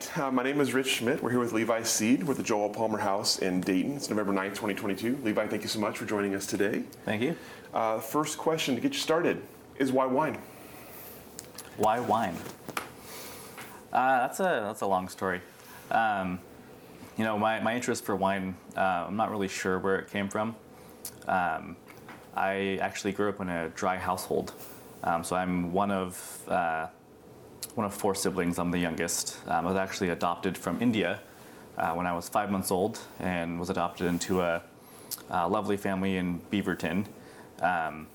Uh, my name is Rich Schmidt. We're here with Levi Seed. We're at the Joel Palmer House in Dayton. It's November 9th, 2022. Levi, thank you so much for joining us today. Thank you. Uh, first question to get you started is why wine? Why wine? Uh, that's a that's a long story. Um, you know, my, my interest for wine, uh, I'm not really sure where it came from. Um, I actually grew up in a dry household, um, so I'm one of uh, one of four siblings. I'm the youngest. Um, I was actually adopted from India uh, when I was five months old, and was adopted into a, a lovely family in Beaverton. Um,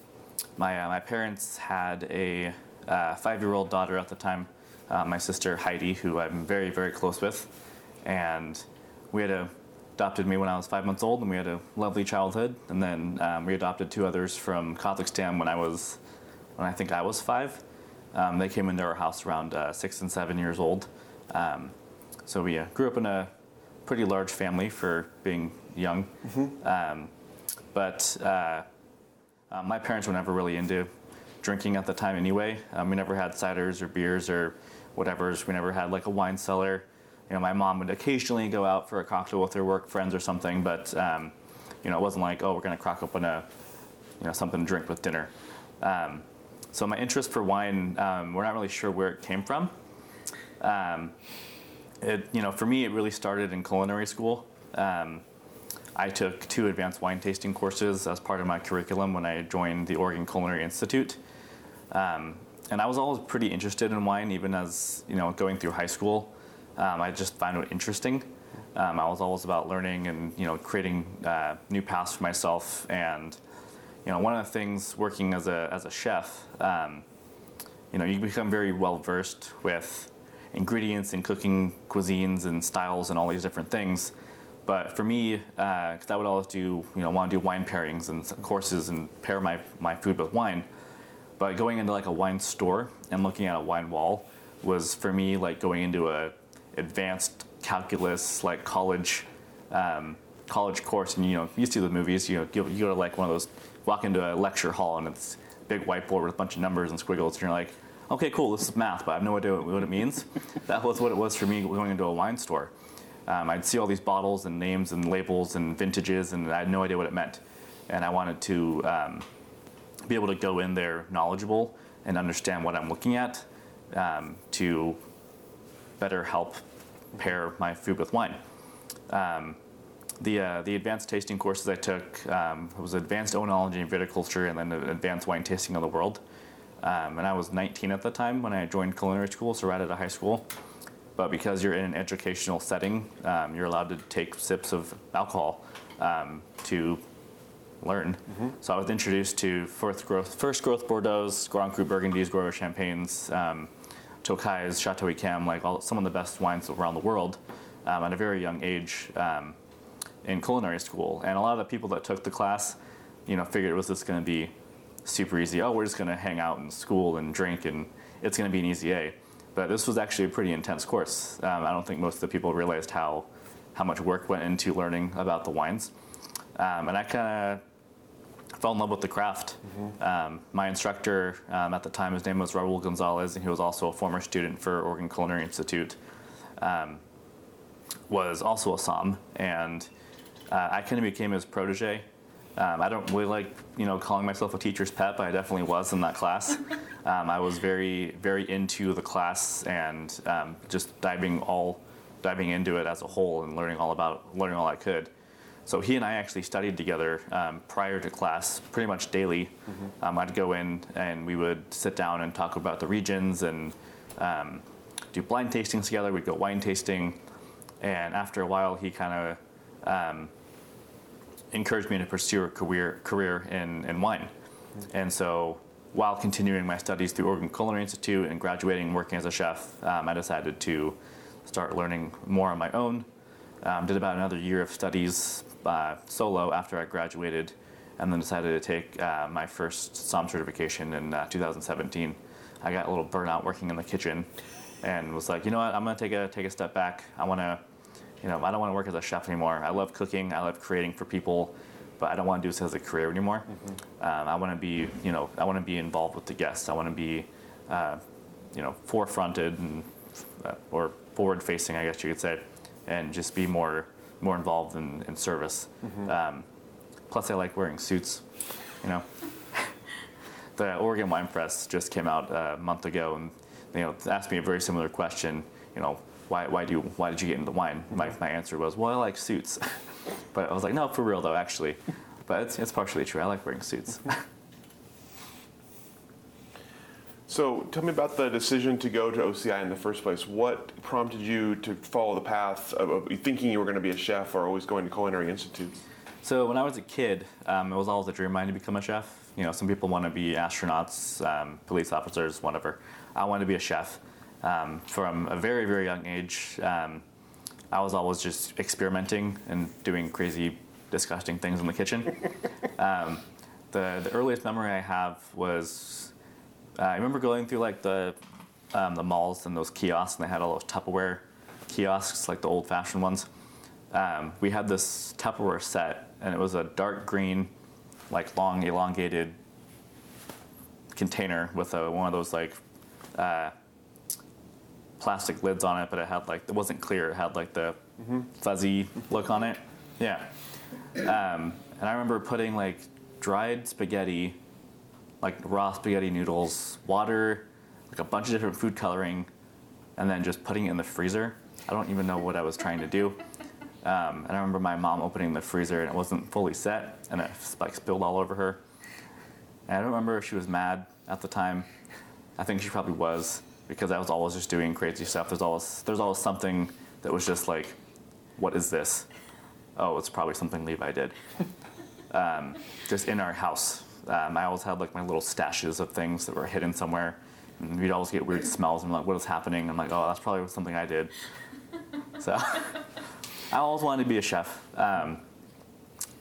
my, uh, my parents had a uh, five-year-old daughter at the time, uh, my sister Heidi, who I'm very, very close with, and we had a, adopted me when I was five months old, and we had a lovely childhood. And then um, we adopted two others from Kazakhstan when I was, when I think I was five. Um, they came into our house around uh, six and seven years old. Um, so we uh, grew up in a pretty large family for being young. Um, but uh, uh, my parents were never really into drinking at the time anyway. Um, we never had ciders or beers or whatever's. We never had like a wine cellar. You know, my mom would occasionally go out for a cocktail with her work friends or something, but um, you know, it wasn't like, oh, we're going to crack open a, you know, something to drink with dinner. Um, so my interest for wine, um, we're not really sure where it came from. Um, it, you know, for me, it really started in culinary school. Um, I took two advanced wine tasting courses as part of my curriculum when I joined the Oregon Culinary Institute. Um, and I was always pretty interested in wine, even as you know, going through high school. Um, I just found it interesting. Um, I was always about learning and you know, creating uh, new paths for myself. And you know, one of the things working as a as a chef, um, you know, you become very well versed with ingredients and cooking cuisines and styles and all these different things. But for me, because I would always do, you know, want to do wine pairings and courses and pair my, my food with wine. But going into like a wine store and looking at a wine wall was for me like going into a advanced calculus like college um, college course. And you know, you see the movies. You know, you, go to like one of those, walk into a lecture hall and it's big whiteboard with a bunch of numbers and squiggles, and you're like, okay, cool, this is math, but I have no idea what, what it means. that was what it was for me going into a wine store. Um, I'd see all these bottles and names and labels and vintages, and I had no idea what it meant. And I wanted to um, be able to go in there knowledgeable and understand what I'm looking at um, to better help pair my food with wine. Um, the, uh, the advanced tasting courses I took um, was advanced oenology and viticulture and then advanced wine tasting of the world. Um, and I was 19 at the time when I joined culinary school, so right out of high school. But because you're in an educational setting, um, you're allowed to take sips of alcohol um, to learn. So I was introduced to first growth, first growth Bordeaux, Grand Cru Burgundies, Gros Champagnes, um, Tokai's, Chateau Yquem, like all, some of the best wines around the world um, at a very young age um, in culinary school. And a lot of the people that took the class, you know, figured it was just going to be super easy. Oh, we're just going to hang out in school and drink, and it's going to be an easy A. But this was actually a pretty intense course. Um, I don't think most of the people realized how how much work went into learning about the wines. Um, and I kind of fell in love with the craft. Um, my instructor um, at the time, his name was Raul Gonzalez, and he was also a former student for Oregon Culinary Institute. Um, was also a som, and uh, I kind of became his protege. Um, I don't really like, you know, calling myself a teacher's pet, but I definitely was in that class. Um, I was very, very into the class and um, just diving all, diving into it as a whole and learning all about, learning all I could. So he and I actually studied together um, prior to class, pretty much daily. Um, I'd go in and we would sit down and talk about the regions and um, do blind tastings together. We'd go wine tasting, and after a while, he kind of um, encouraged me to pursue a career career in, in wine. And so, while continuing my studies through Oregon Culinary Institute and graduating working as a chef, um, I decided to start learning more on my own Um, did about another year of studies uh, solo after I graduated, and then decided to take uh, my first SOM certification in uh, 2017. I got a little burnout working in the kitchen, and was like, you know what, I'm gonna take a take a step back. I want to, you know, I don't want to work as a chef anymore. I love cooking. I love creating for people, but I don't want to do this as a career anymore. Um, I want to be, you know, I want to be involved with the guests. I want to be, uh, you know, forefronted and uh, or forward facing, I guess you could say, and just be more more involved in, in service. Um, plus, I like wearing suits. You know, the Oregon Wine Press just came out uh, a month ago, and you know asked me a very similar question. You know, why why do you, why did you get into the wine? My my answer was, well, I like suits. but I was like, no, for real though, actually. But it's it's partially true. I like wearing suits. So tell me about the decision to go to OCI in the first place. What prompted you to follow the path of, of thinking you were going to be a chef or always going to Culinary Institute? So when I was a kid, um, it was always a dream of mine to become a chef. You know, some people want to be astronauts, um, police officers, whatever. I wanted to be a chef. Um, from a very, very young age, um, I was always just experimenting and doing crazy, disgusting things in the kitchen. Um, the, the earliest memory I have was uh, I remember going through like the um, the malls and those kiosks, and they had all those Tupperware kiosks, like the old-fashioned ones. Um, we had this Tupperware set, and it was a dark green, like long elongated container with a, one of those like uh, plastic lids on it, but it had like it wasn't clear. It had like the fuzzy look on it. Yeah. Um, and I remember putting like dried spaghetti, like raw spaghetti noodles, water, like a bunch of different food coloring, and then just putting it in the freezer. I don't even know what I was trying to do. Um, and I remember my mom opening the freezer and it wasn't fully set, and it like spilled all over her. And I don't remember if she was mad at the time. I think she probably was because I was always just doing crazy stuff. There's always there's always something that was just like, what is this? Oh, it's probably something Levi did. um, just in our house, um, I always had like my little stashes of things that were hidden somewhere. And we'd always get weird smells and like, what is happening? I'm like, oh, that's probably something I did. So I always wanted to be a chef. Um,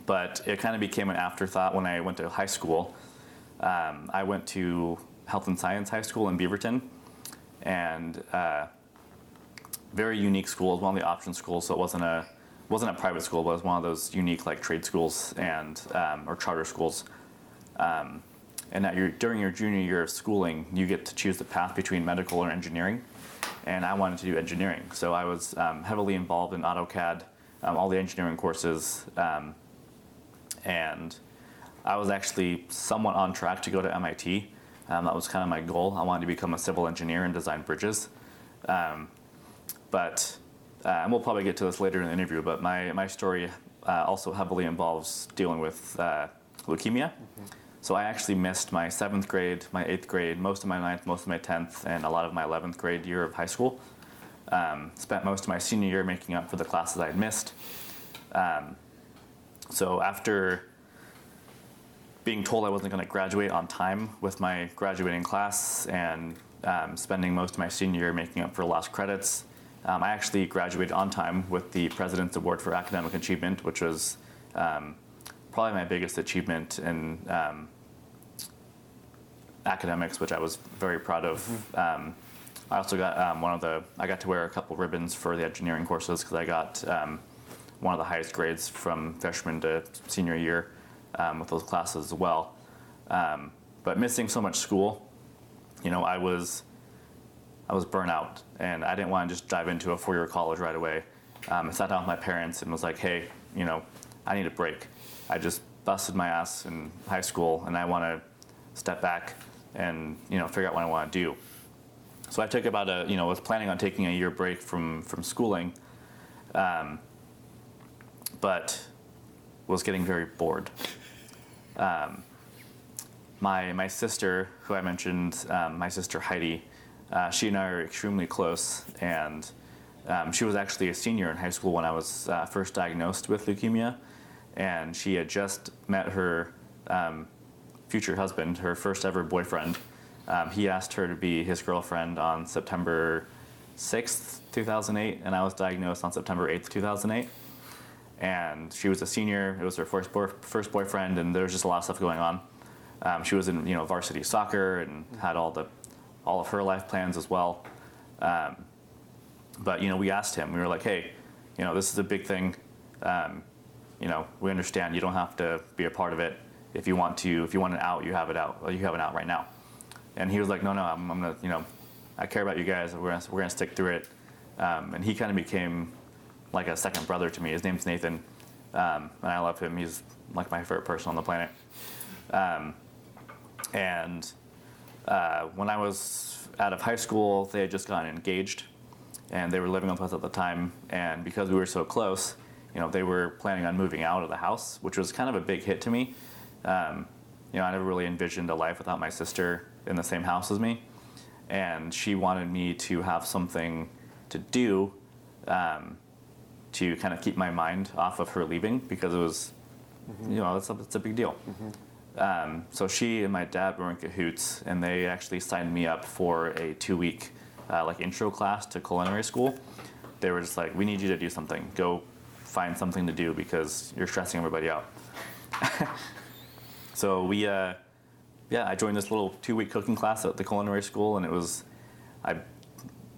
but it kind of became an afterthought when I went to high school. Um, I went to Health and Science High School in Beaverton, and uh, very unique school. It was one of the option schools, so it wasn't a wasn't a private school, but it was one of those unique like trade schools and um, or charter schools. Um, and at your, during your junior year of schooling, you get to choose the path between medical or engineering. And I wanted to do engineering, so I was um, heavily involved in AutoCAD, um, all the engineering courses, um, and I was actually somewhat on track to go to MIT. Um, that was kind of my goal. I wanted to become a civil engineer and design bridges. Um, but, uh, and we'll probably get to this later in the interview, but my, my story uh, also heavily involves dealing with uh, leukemia. So I actually missed my seventh grade, my eighth grade, most of my ninth, most of my tenth, and a lot of my 11th grade year of high school. Um, spent most of my senior year making up for the classes I had missed. Um, so after being told I wasn't going to graduate on time with my graduating class and um, spending most of my senior year making up for lost credits, um, I actually graduated on time with the President's Award for Academic Achievement, which was um, probably my biggest achievement in um, academics, which I was very proud of. Um, I also got um, one of the, I got to wear a couple ribbons for the engineering courses because I got um, one of the highest grades from freshman to senior year um, with those classes as well. Um, but missing so much school, you know, I was, I was burnt out and I didn't want to just dive into a four-year college right away. Um, I sat down with my parents and was like, hey, you know, I need a break. I just busted my ass in high school and I want to step back and, you know, figure out what I want to do. So I took about a, you know, was planning on taking a year break from, from schooling, um, but was getting very bored. Um, my, my sister, who I mentioned, um, my sister Heidi, uh, she and I are extremely close, and um, she was actually a senior in high school when I was uh, first diagnosed with leukemia, and she had just met her um, future husband, her first ever boyfriend. Um, he asked her to be his girlfriend on September 6th, 2008, and I was diagnosed on September 8th, 2008. And she was a senior. It was her first boy, first boyfriend, and there was just a lot of stuff going on. Um, she was in you know varsity soccer and had all the all of her life plans as well. Um, but you know, we asked him. We were like, hey, you know, this is a big thing. Um, you know, we understand you don't have to be a part of it. If you want to, if you want an out, you have it out. You have it out right now. And he was like, no, no, I'm, I'm gonna, you know, I care about you guys. We're gonna, we're gonna stick through it. Um, and he kind of became like a second brother to me. His name's Nathan, um, and I love him. He's like my favorite person on the planet. Um, and uh, when I was out of high school, they had just gotten engaged, and they were living with us at the time. And because we were so close, you know, they were planning on moving out of the house, which was kind of a big hit to me. Um, you know, I never really envisioned a life without my sister in the same house as me, and she wanted me to have something to do um, to kind of keep my mind off of her leaving because it was, you know, it's a, it's a big deal. Um, so she and my dad were in cahoots, and they actually signed me up for a two-week uh, like intro class to culinary school. They were just like, "We need you to do something. Go find something to do because you're stressing everybody out." so we, uh, yeah, I joined this little two-week cooking class at the culinary school, and it was, I,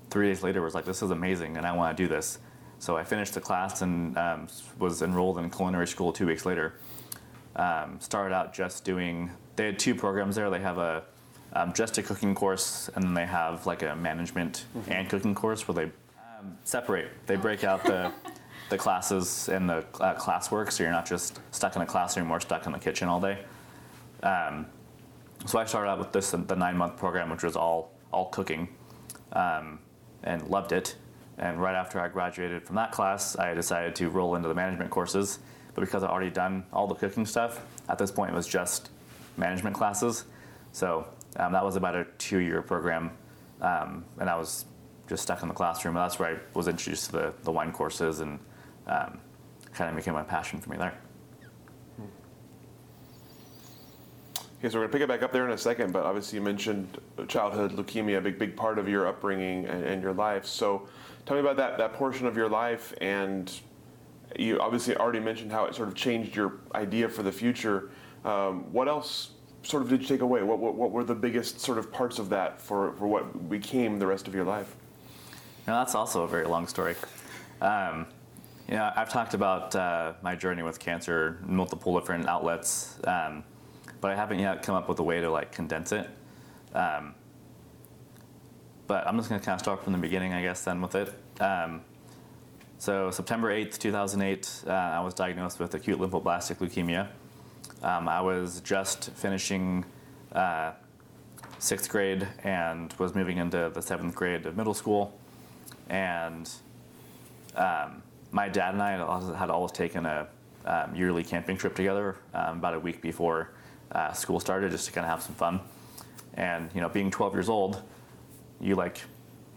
three days later was like, "This is amazing, and I want to do this." So I finished the class and um, was enrolled in culinary school two weeks later um, started out just doing. They had two programs there. They have a um, just a cooking course, and then they have like a management and cooking course where they um, separate. They break out the the classes and the uh, classwork, so you're not just stuck in a classroom or stuck in the kitchen all day. Um, so I started out with this the nine month program, which was all all cooking, um, and loved it. And right after I graduated from that class, I decided to roll into the management courses but because I'd already done all the cooking stuff, at this point it was just management classes. So um, that was about a two year program. Um, and I was just stuck in the classroom. And that's where I was introduced to the, the wine courses and um, kind of became a passion for me there. Okay, so we're gonna pick it back up there in a second, but obviously you mentioned childhood leukemia, a big, big part of your upbringing and, and your life. So tell me about that, that portion of your life and you obviously already mentioned how it sort of changed your idea for the future. Um, what else sort of did you take away? What, what, what, were the biggest sort of parts of that for, for what became the rest of your life? Now, that's also a very long story. Um, you know, I've talked about uh, my journey with cancer multiple different outlets, um, but I haven't yet come up with a way to like condense it. Um, but I'm just going to kind of start from the beginning, I guess, then with it. Um, so September 8th, 2008, uh, I was diagnosed with acute lymphoblastic leukemia. Um, I was just finishing uh, sixth grade and was moving into the seventh grade of middle school. And um, my dad and I had always taken a um, yearly camping trip together um, about a week before uh, school started just to kind of have some fun. And, you know, being 12 years old, you like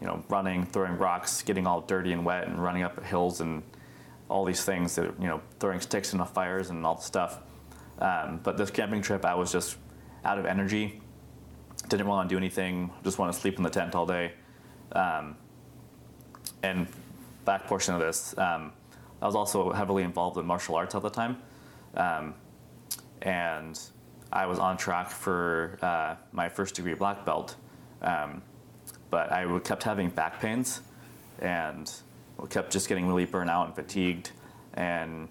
you know, running, throwing rocks, getting all dirty and wet, and running up hills and all these things that you know, throwing sticks into fires and all the stuff. Um, but this camping trip, I was just out of energy. Didn't want to do anything. Just want to sleep in the tent all day. Um, and back portion of this, um, I was also heavily involved in martial arts at the time, um, and I was on track for uh, my first degree black belt. Um, but I kept having back pains and kept just getting really burnt out and fatigued. And,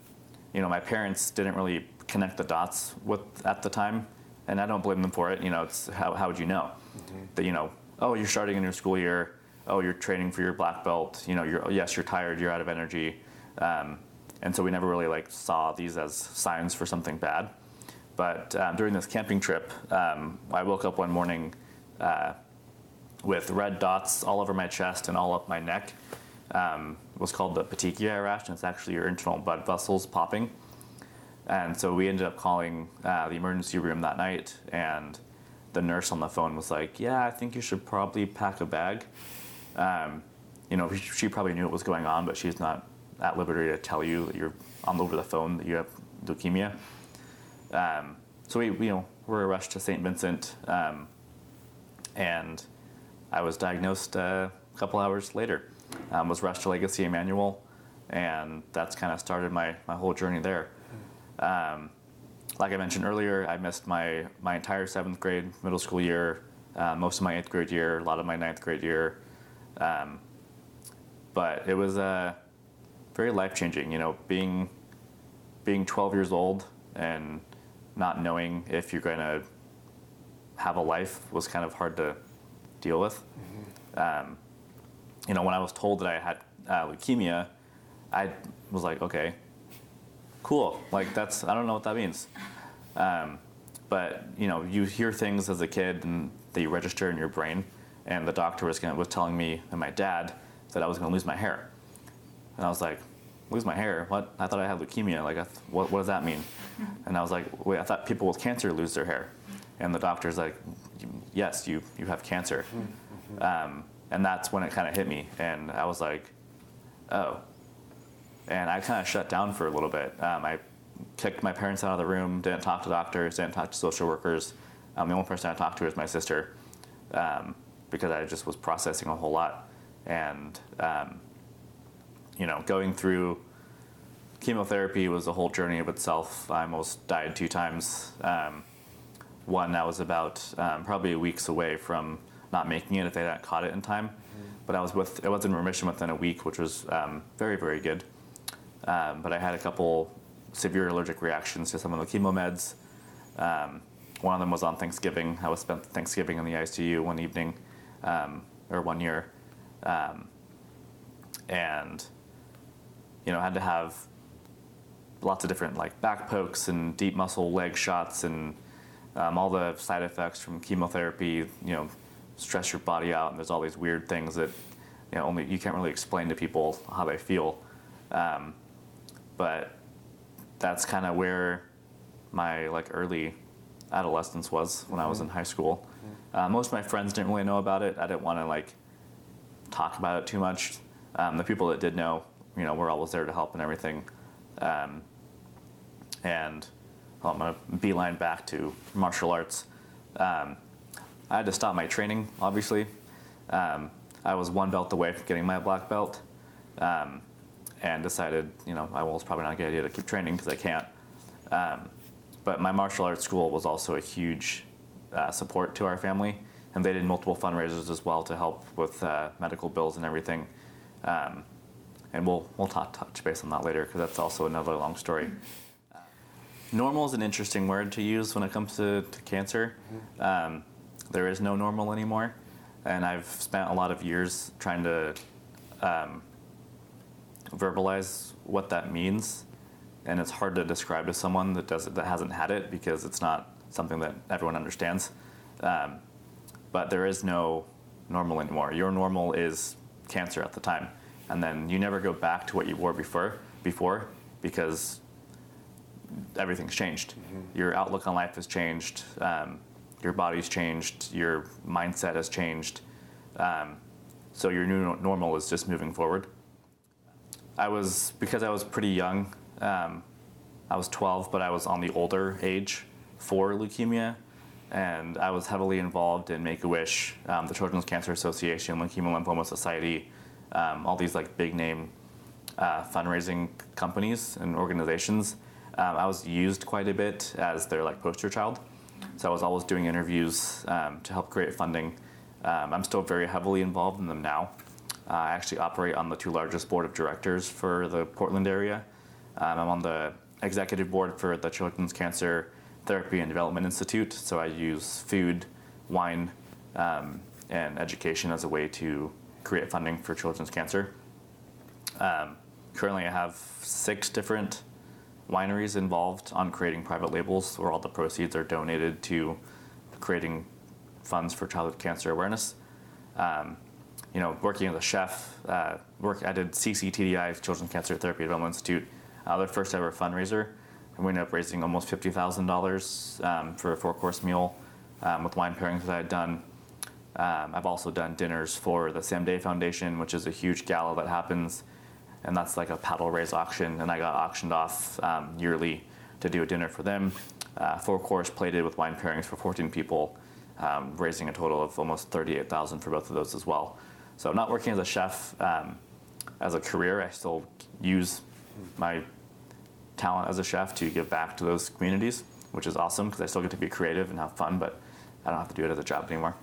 you know, my parents didn't really connect the dots with at the time. And I don't blame them for it. You know, it's how, how would you know mm-hmm. that, you know, oh, you're starting a new school year. Oh, you're training for your black belt. You know, you're, yes, you're tired, you're out of energy. Um, and so we never really like saw these as signs for something bad. But um, during this camping trip, um, I woke up one morning uh, with red dots all over my chest and all up my neck. Um, it was called the petechiae rash, and it's actually your internal blood vessels popping. And so we ended up calling uh, the emergency room that night, and the nurse on the phone was like, "Yeah, I think you should probably pack a bag." Um, you know, she probably knew what was going on, but she's not at liberty to tell you that you're on over the phone that you have leukemia. Um, so we, you know, were rushed to St. Vincent, um, and I was diagnosed uh, a couple hours later. Um, was rushed to Legacy Emanuel, and that's kind of started my, my whole journey there. Um, like I mentioned earlier, I missed my, my entire seventh grade middle school year, uh, most of my eighth grade year, a lot of my ninth grade year. Um, but it was uh, very life changing, you know, being, being 12 years old and not knowing if you're going to have a life was kind of hard to deal with. Um, you know, when I was told that I had uh, leukemia, I was like, okay, cool. Like that's I don't know what that means. Um, but you know, you hear things as a kid and they register in your brain. And the doctor was gonna, was telling me and my dad that I was going to lose my hair, and I was like, lose my hair? What? I thought I had leukemia. Like, what, what does that mean? And I was like, wait, I thought people with cancer lose their hair. And the doctor's like, yes, you you have cancer. Um, and that's when it kind of hit me, and I was like, oh. And I kind of shut down for a little bit. Um, I kicked my parents out of the room, didn't talk to doctors, didn't talk to social workers. Um, the only person I talked to was my sister um, because I just was processing a whole lot. And, um, you know, going through chemotherapy was a whole journey of itself. I almost died two times. Um, one, that was about um, probably weeks away from not making it if they hadn't caught it in time. But I was with, I was in remission within a week, which was um, very, very good. Um, but I had a couple severe allergic reactions to some of the chemo meds. Um, one of them was on Thanksgiving. I was spent Thanksgiving in the ICU one evening, um, or one year, um, and you know had to have lots of different like back pokes and deep muscle leg shots and um, all the side effects from chemotherapy. You know, stress your body out, and there's all these weird things that you know only you can't really explain to people how they feel. Um, but that's kind of where my like early adolescence was when I was in high school. Uh, most of my friends didn't really know about it. I didn't want to like talk about it too much. Um, the people that did know, you know, were always there to help and everything. Um, and well, I'm gonna beeline back to martial arts. Um, I had to stop my training, obviously. Um, I was one belt away from getting my black belt, um, and decided, you know, I well, it's probably not a good idea to keep training because I can't. Um, but my martial arts school was also a huge uh, support to our family, and they did multiple fundraisers as well to help with uh, medical bills and everything. Um, and we'll we'll talk, touch base on that later because that's also another long story. Normal is an interesting word to use when it comes to, to cancer. Um, there is no normal anymore, and I've spent a lot of years trying to um, verbalize what that means, and it's hard to describe to someone that does that hasn't had it because it's not something that everyone understands. Um, but there is no normal anymore. Your normal is cancer at the time, and then you never go back to what you were before. Before, because everything's changed. Your outlook on life has changed. Um, your body's changed. Your mindset has changed. Um, so your new normal is just moving forward. I was because I was pretty young. Um, I was 12, but I was on the older age for leukemia, and I was heavily involved in Make a Wish, um, the Children's Cancer Association, Leukemia Lymphoma Society, um, all these like big name uh, fundraising companies and organizations. Um, I was used quite a bit as their like poster child, so I was always doing interviews um, to help create funding. Um, I'm still very heavily involved in them now. Uh, I actually operate on the two largest board of directors for the Portland area. Um, I'm on the executive board for the Children's Cancer Therapy and Development Institute, so I use food, wine, um, and education as a way to create funding for children's cancer. Um, currently, I have six different wineries involved on creating private labels where all the proceeds are donated to creating funds for childhood cancer awareness. Um, you know, working as a chef, uh, work I did CCTDI, Children's Cancer Therapy Development Institute, uh, their first ever fundraiser, and we ended up raising almost fifty thousand um, dollars for a four course meal um, with wine pairings that I had done. Um, I've also done dinners for the Sam Day Foundation, which is a huge gala that happens, and that's like a paddle raise auction, and I got auctioned off um, yearly to do a dinner for them. Uh, four course plated with wine pairings for 14 people, um, raising a total of almost 38,000 for both of those as well. So not working as a chef um, as a career, I still use my talent as a chef to give back to those communities, which is awesome because I still get to be creative and have fun, but I don't have to do it as a job anymore.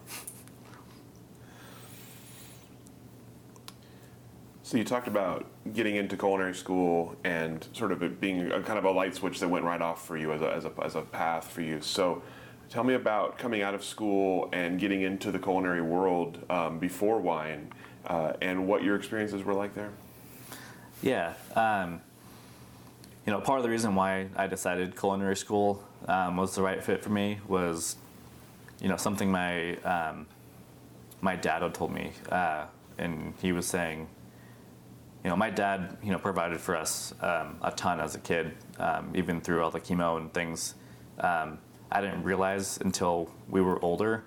So you talked about getting into culinary school and sort of it being a kind of a light switch that went right off for you as a, as a, as a path for you. So tell me about coming out of school and getting into the culinary world um, before wine uh, and what your experiences were like there. Yeah. Um, you know, part of the reason why I decided culinary school um, was the right fit for me was, you know, something my um, my dad had told me, uh, and he was saying, you know, my dad, you know, provided for us um, a ton as a kid, um, even through all the chemo and things. Um, I didn't realize until we were older,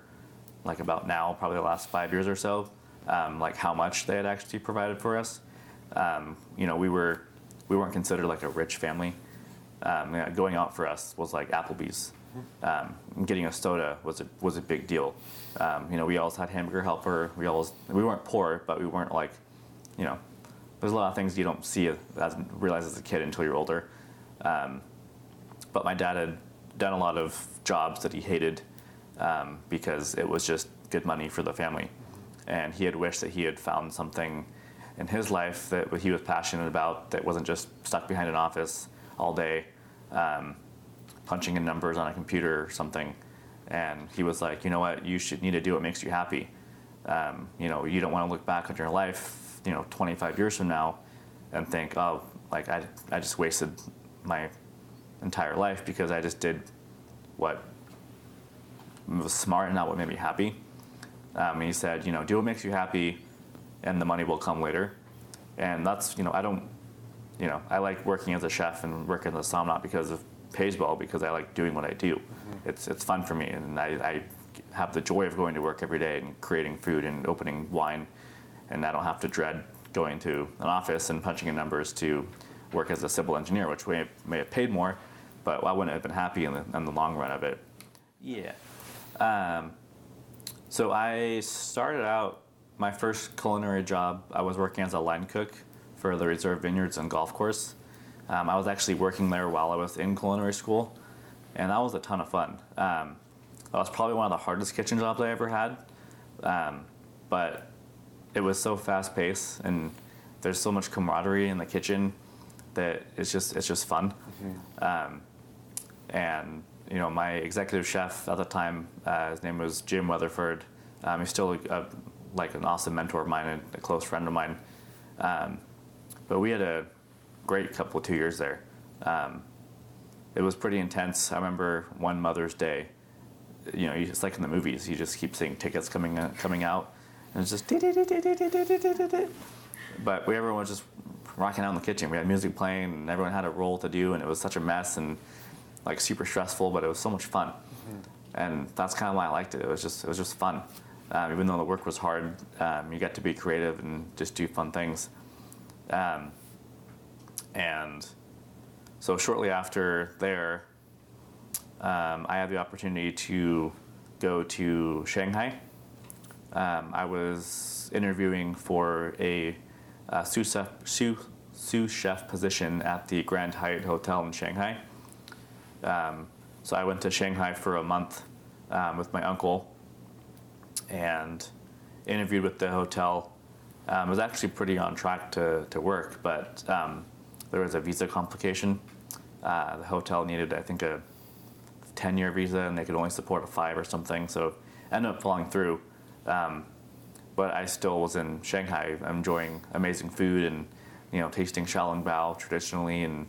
like about now, probably the last five years or so, um, like how much they had actually provided for us. Um, you know, we were we weren't considered like a rich family. Um, you know, going out for us was like Applebee's. Getting a soda was a was a big deal. You know, we always had hamburger helper. We always we weren't poor, but we weren't like, you know, there's a lot of things you don't see as realize as a kid until you're older. Um, but my dad had done a lot of jobs that he hated um, because it was just good money for the family, and he had wished that he had found something in his life that he was passionate about that wasn't just stuck behind an office all day, um, punching in numbers on a computer or something. And he was like, you know what, you should need to do what makes you happy. Um, you know, you don't want to look back on your life, you know, 25 years from now and think, oh, like I, I just wasted my entire life because I just did what was smart and not what made me happy. Um, he said, you know, do what makes you happy and the money will come later. And that's, you know, I don't, you know, I like working as a chef and working as a som not because of pays well, because I like doing what I do. Mm-hmm. It's, it's fun for me and I, I have the joy of going to work every day and creating food and opening wine and I don't have to dread going to an office and punching in numbers to work as a civil engineer, which may have, may have paid more, but I wouldn't have been happy in the, in the long run of it. Yeah. Um, so I started out my first culinary job. I was working as a line cook for the Reserve Vineyards and Golf Course. Um, I was actually working there while I was in culinary school, and that was a ton of fun. Um, that was probably one of the hardest kitchen jobs I ever had, um, but it was so fast paced and there's so much camaraderie in the kitchen that it's just it's just fun. Mm-hmm. Um, and you know, my executive chef at the time, uh, his name was Jim Weatherford. Um, he's still a, a, like an awesome mentor of mine and a close friend of mine. Um, but we had a great couple of two years there. Um, it was pretty intense. I remember one Mother's Day. You know, it's like in the movies. You just keep seeing tickets coming uh, coming out, and it's just. But we everyone was just rocking out in the kitchen. We had music playing, and everyone had a role to do, and it was such a mess and like super stressful, but it was so much fun. Mm-hmm. And that's kind of why I liked it. It was just it was just fun. Um, even though the work was hard, um, you get to be creative and just do fun things. Um, and so shortly after there, um, I had the opportunity to go to Shanghai. Um, I was interviewing for a, a sous, chef, sous, sous, chef position at the Grand Hyatt Hotel in Shanghai. Um, so I went to Shanghai for a month with my uncle and interviewed with the hotel. Um, was actually pretty on track to, to work, but um, there was a visa complication. Uh, the hotel needed, I think, a 10 year visa and they could only support a five or something, so ended up falling through. Um, but I still was in Shanghai enjoying amazing food and you know tasting xiaolongbao traditionally and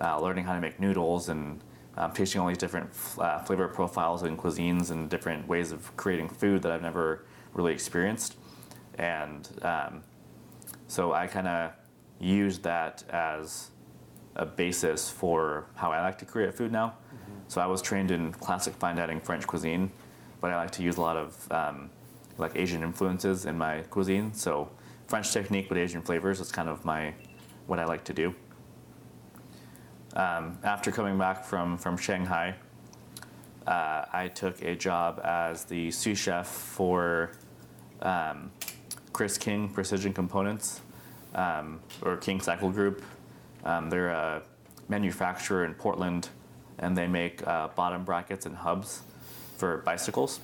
uh, learning how to make noodles and um, tasting all these different uh, flavor profiles and cuisines and different ways of creating food that I've never really experienced. And um, so I kind of used that as a basis for how I like to create food now. Mm-hmm. So I was trained in classic fine dining French cuisine, but I like to use a lot of um, like Asian influences in my cuisine. So French technique with Asian flavors is kind of my what I like to do. Um, after coming back from, from Shanghai, uh, I took a job as the sous chef for um, Chris King Precision Components, um, or King Cycle Group. Um, they're a manufacturer in Portland, and they make uh, bottom brackets and hubs for bicycles.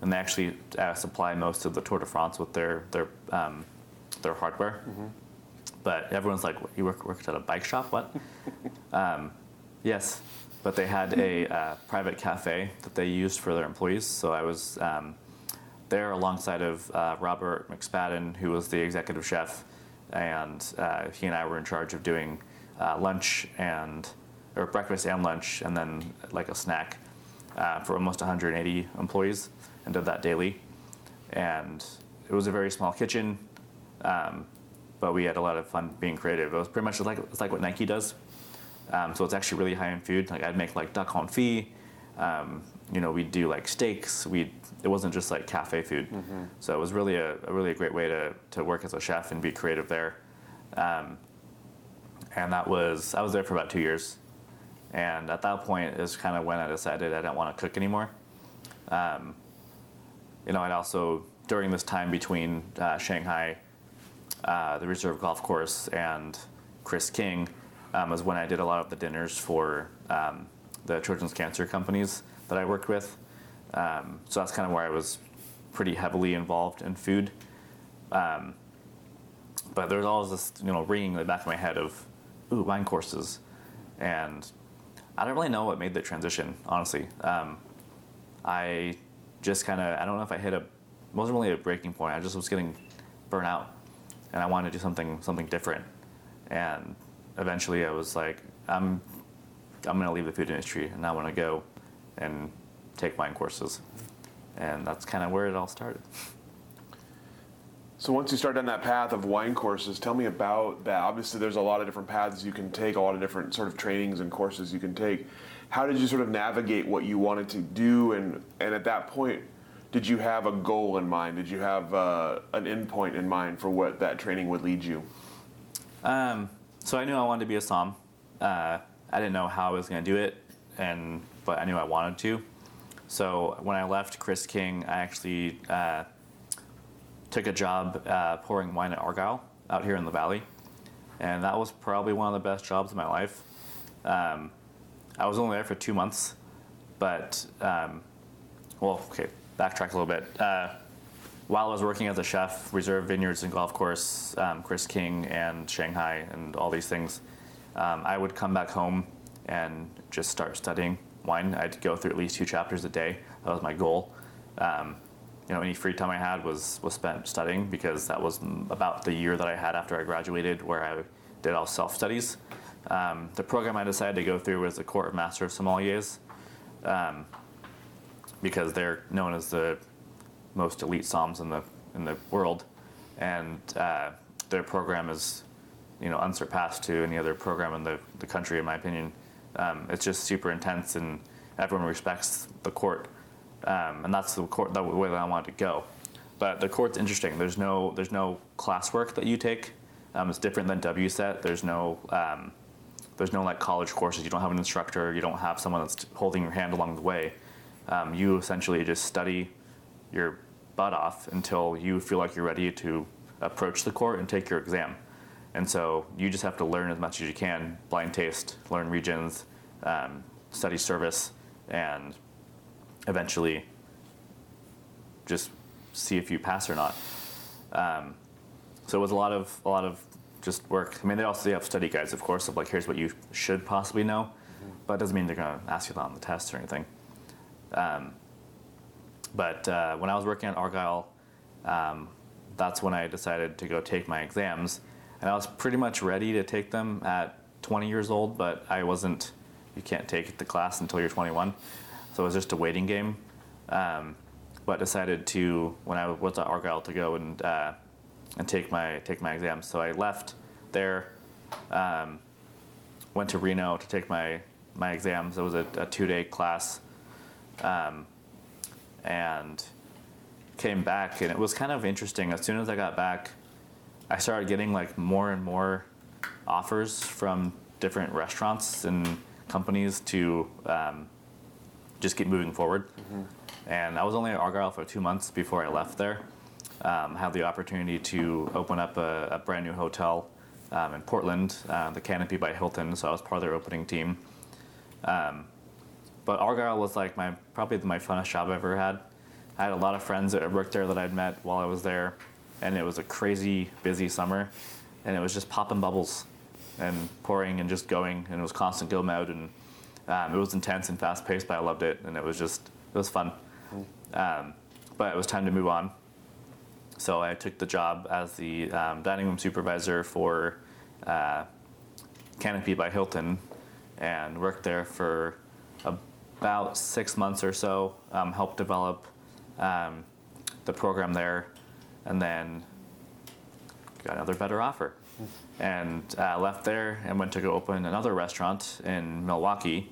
And they actually uh, supply most of the Tour de France with their their um, their hardware. But everyone's like, "You work worked at a bike shop? What?" um, yes, but they had a uh, private cafe that they used for their employees. So I was um, there alongside of uh, Robert McSpadden, who was the executive chef, and uh, he and I were in charge of doing uh, lunch and or breakfast and lunch, and then like a snack uh, for almost 180 employees, and did that daily. And it was a very small kitchen, um, but we had a lot of fun being creative. It was pretty much like it's like what Nike does. Um, so it's actually really high end food. Like I'd make like duck confit. Um, you know, we'd do like steaks. We it wasn't just like cafe food. So it was really a, a really a great way to to work as a chef and be creative there. Um, and that was I was there for about two years. And at that point is kind of when I decided I didn't want to cook anymore. Um, you know, I'd also during this time between uh, Shanghai, uh, the Reserve Golf Course, and Chris King, um, was when I did a lot of the dinners for um, the children's cancer companies that I worked with. Um, so that's kind of where I was pretty heavily involved in food. Um, but there's always this, you know, ringing in the back of my head of, ooh, wine courses, and I don't really know what made the transition, honestly. Um, I just kind of, I don't know if I hit a, wasn't really a breaking point. I just was getting burnt out, and I wanted to do something, something different. And eventually, I was like, I'm, I'm gonna leave the food industry, and I want to go and take wine courses, and that's kind of where it all started. So once you start down that path of wine courses, tell me about that. Obviously, there's a lot of different paths you can take, a lot of different sort of trainings and courses you can take. How did you sort of navigate what you wanted to do, and and at that point, did you have a goal in mind? Did you have uh, an endpoint in mind for what that training would lead you? Um, so I knew I wanted to be a som. Uh, I didn't know how I was going to do it, and but I knew I wanted to. So when I left Chris King, I actually uh, took a job uh, pouring wine at Argyle out here in the valley, and that was probably one of the best jobs of my life. Um, I was only there for two months, but um, well, okay, backtrack a little bit. Uh, while I was working as a chef, Reserve Vineyards and Golf Course, um, Chris King and Shanghai and all these things, um, I would come back home and just start studying wine. I'd go through at least two chapters a day. That was my goal. Um, you know, any free time I had was was spent studying because that was about the year that I had after I graduated, where I did all self studies. Um, the program I decided to go through was the Court of Master of Sommeliers, um, because they're known as the most elite somms in the in the world, and uh, their program is, you know, unsurpassed to any other program in the, the country, in my opinion. Um, it's just super intense, and everyone respects the court, um, and that's the court the way that I wanted to go. But the court's interesting. There's no there's no classwork that you take. Um, it's different than WSET. There's no um, there's no like college courses. You don't have an instructor. You don't have someone that's holding your hand along the way. Um, you essentially just study your butt off until you feel like you're ready to approach the court and take your exam. And so you just have to learn as much as you can, blind taste, learn regions, um, study service, and eventually just see if you pass or not. Um, so it was a lot of a lot of just work. I mean, they also have study guides, of course, of like here's what you should possibly know, but it doesn't mean they're going to ask you that on the test or anything. Um, but uh, when I was working at Argyle, um, that's when I decided to go take my exams, and I was pretty much ready to take them at 20 years old, but I wasn't. You can't take the class until you're 21, so it was just a waiting game. Um, but decided to when I was at Argyle to go and uh, and take my take my exams. So I left there, um, went to Reno to take my my exams. It was a, a two day class, um, and came back, and it was kind of interesting. As soon as I got back, I started getting like more and more offers from different restaurants and companies to um, just keep moving forward. And I was only at Argyle for two months before I left there. um, had the opportunity to open up a, a brand new hotel um, in Portland, uh, the Canopy by Hilton. So I was part of their opening team. Um, but Argyle was like my probably my funnest job I've ever had. I had a lot of friends that I worked there that I'd met while I was there, and it was a crazy busy summer, and it was just popping bubbles, and pouring and just going, and it was constant go mode, and um, it was intense and fast paced, but I loved it, and it was just it was fun. Um, but it was time to move on, so I took the job as the um, dining room supervisor for uh, Canopy by Hilton, and worked there for about six months or so. Um, helped develop um, the program there, and then got another better offer, and uh, left there and went to go open another restaurant in Milwaukie.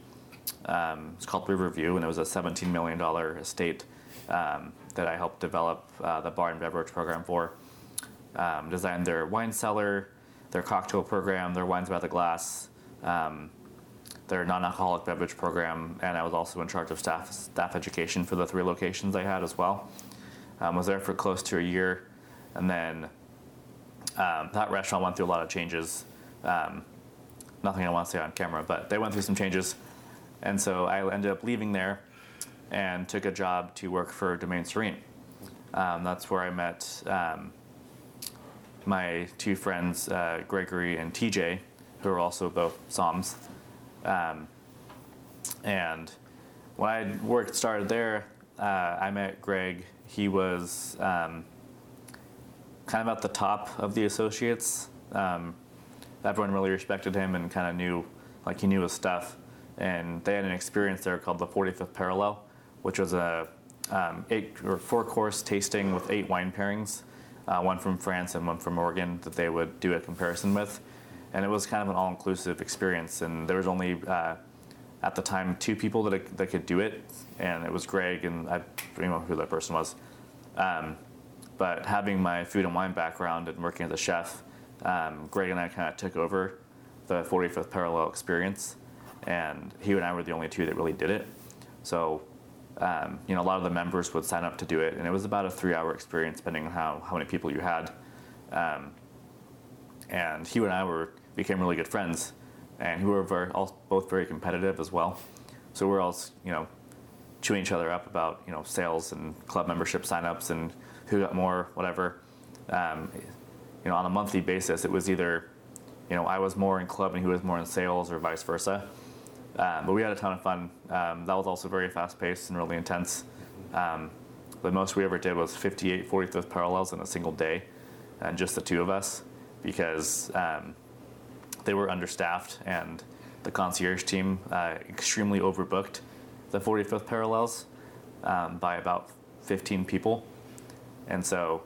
Um, it's called Riverview, and it was a $17 million estate um, that I helped develop uh, the bar and beverage program for. Um, designed their wine cellar, their cocktail program, their wines by the glass, um, their non-alcoholic beverage program, and I was also in charge of staff staff education for the three locations I had as well. Um, was there for close to a year, and then um, that restaurant went through a lot of changes. Um, nothing I want to say on camera, but they went through some changes, and so I ended up leaving there and took a job to work for Domaine Serene. Um, that's where I met um, my two friends, uh, Gregory and TJ, who are also both somms. Um, and when I worked started there, uh, I met Greg. He was um, kind of at the top of the associates. Um, everyone really respected him and kind of knew, like he knew his stuff. And they had an experience there called the 45th Parallel, which was a um, eight or four course tasting with eight wine pairings, uh, one from France and one from Oregon that they would do a comparison with and it was kind of an all-inclusive experience. And there was only uh, at the time two people that that could do it, and it was Greg and I don't know who that person was. Um, but having my food and wine background and working as a chef, um, Greg and I kind of took over the 45th parallel experience, and he and I were the only two that really did it. So, um, you know, a lot of the members would sign up to do it, and it was about a three-hour experience, depending on how, how many people you had. Um, and he and I were became really good friends, and who were very, all, both very competitive as well. So we're all you know chewing each other up about you know sales and club membership signups and who got more whatever. Um, you know on a monthly basis, it was either you know I was more in club and he was more in sales or vice versa. Um, but we had a ton of fun. Um, that was also very fast paced and really intense. Um, the most we ever did was 58 45th parallels in a single day, and just the two of us, because um, they were understaffed and the concierge team uh, extremely overbooked the 45th parallels um, by about 15 people. And so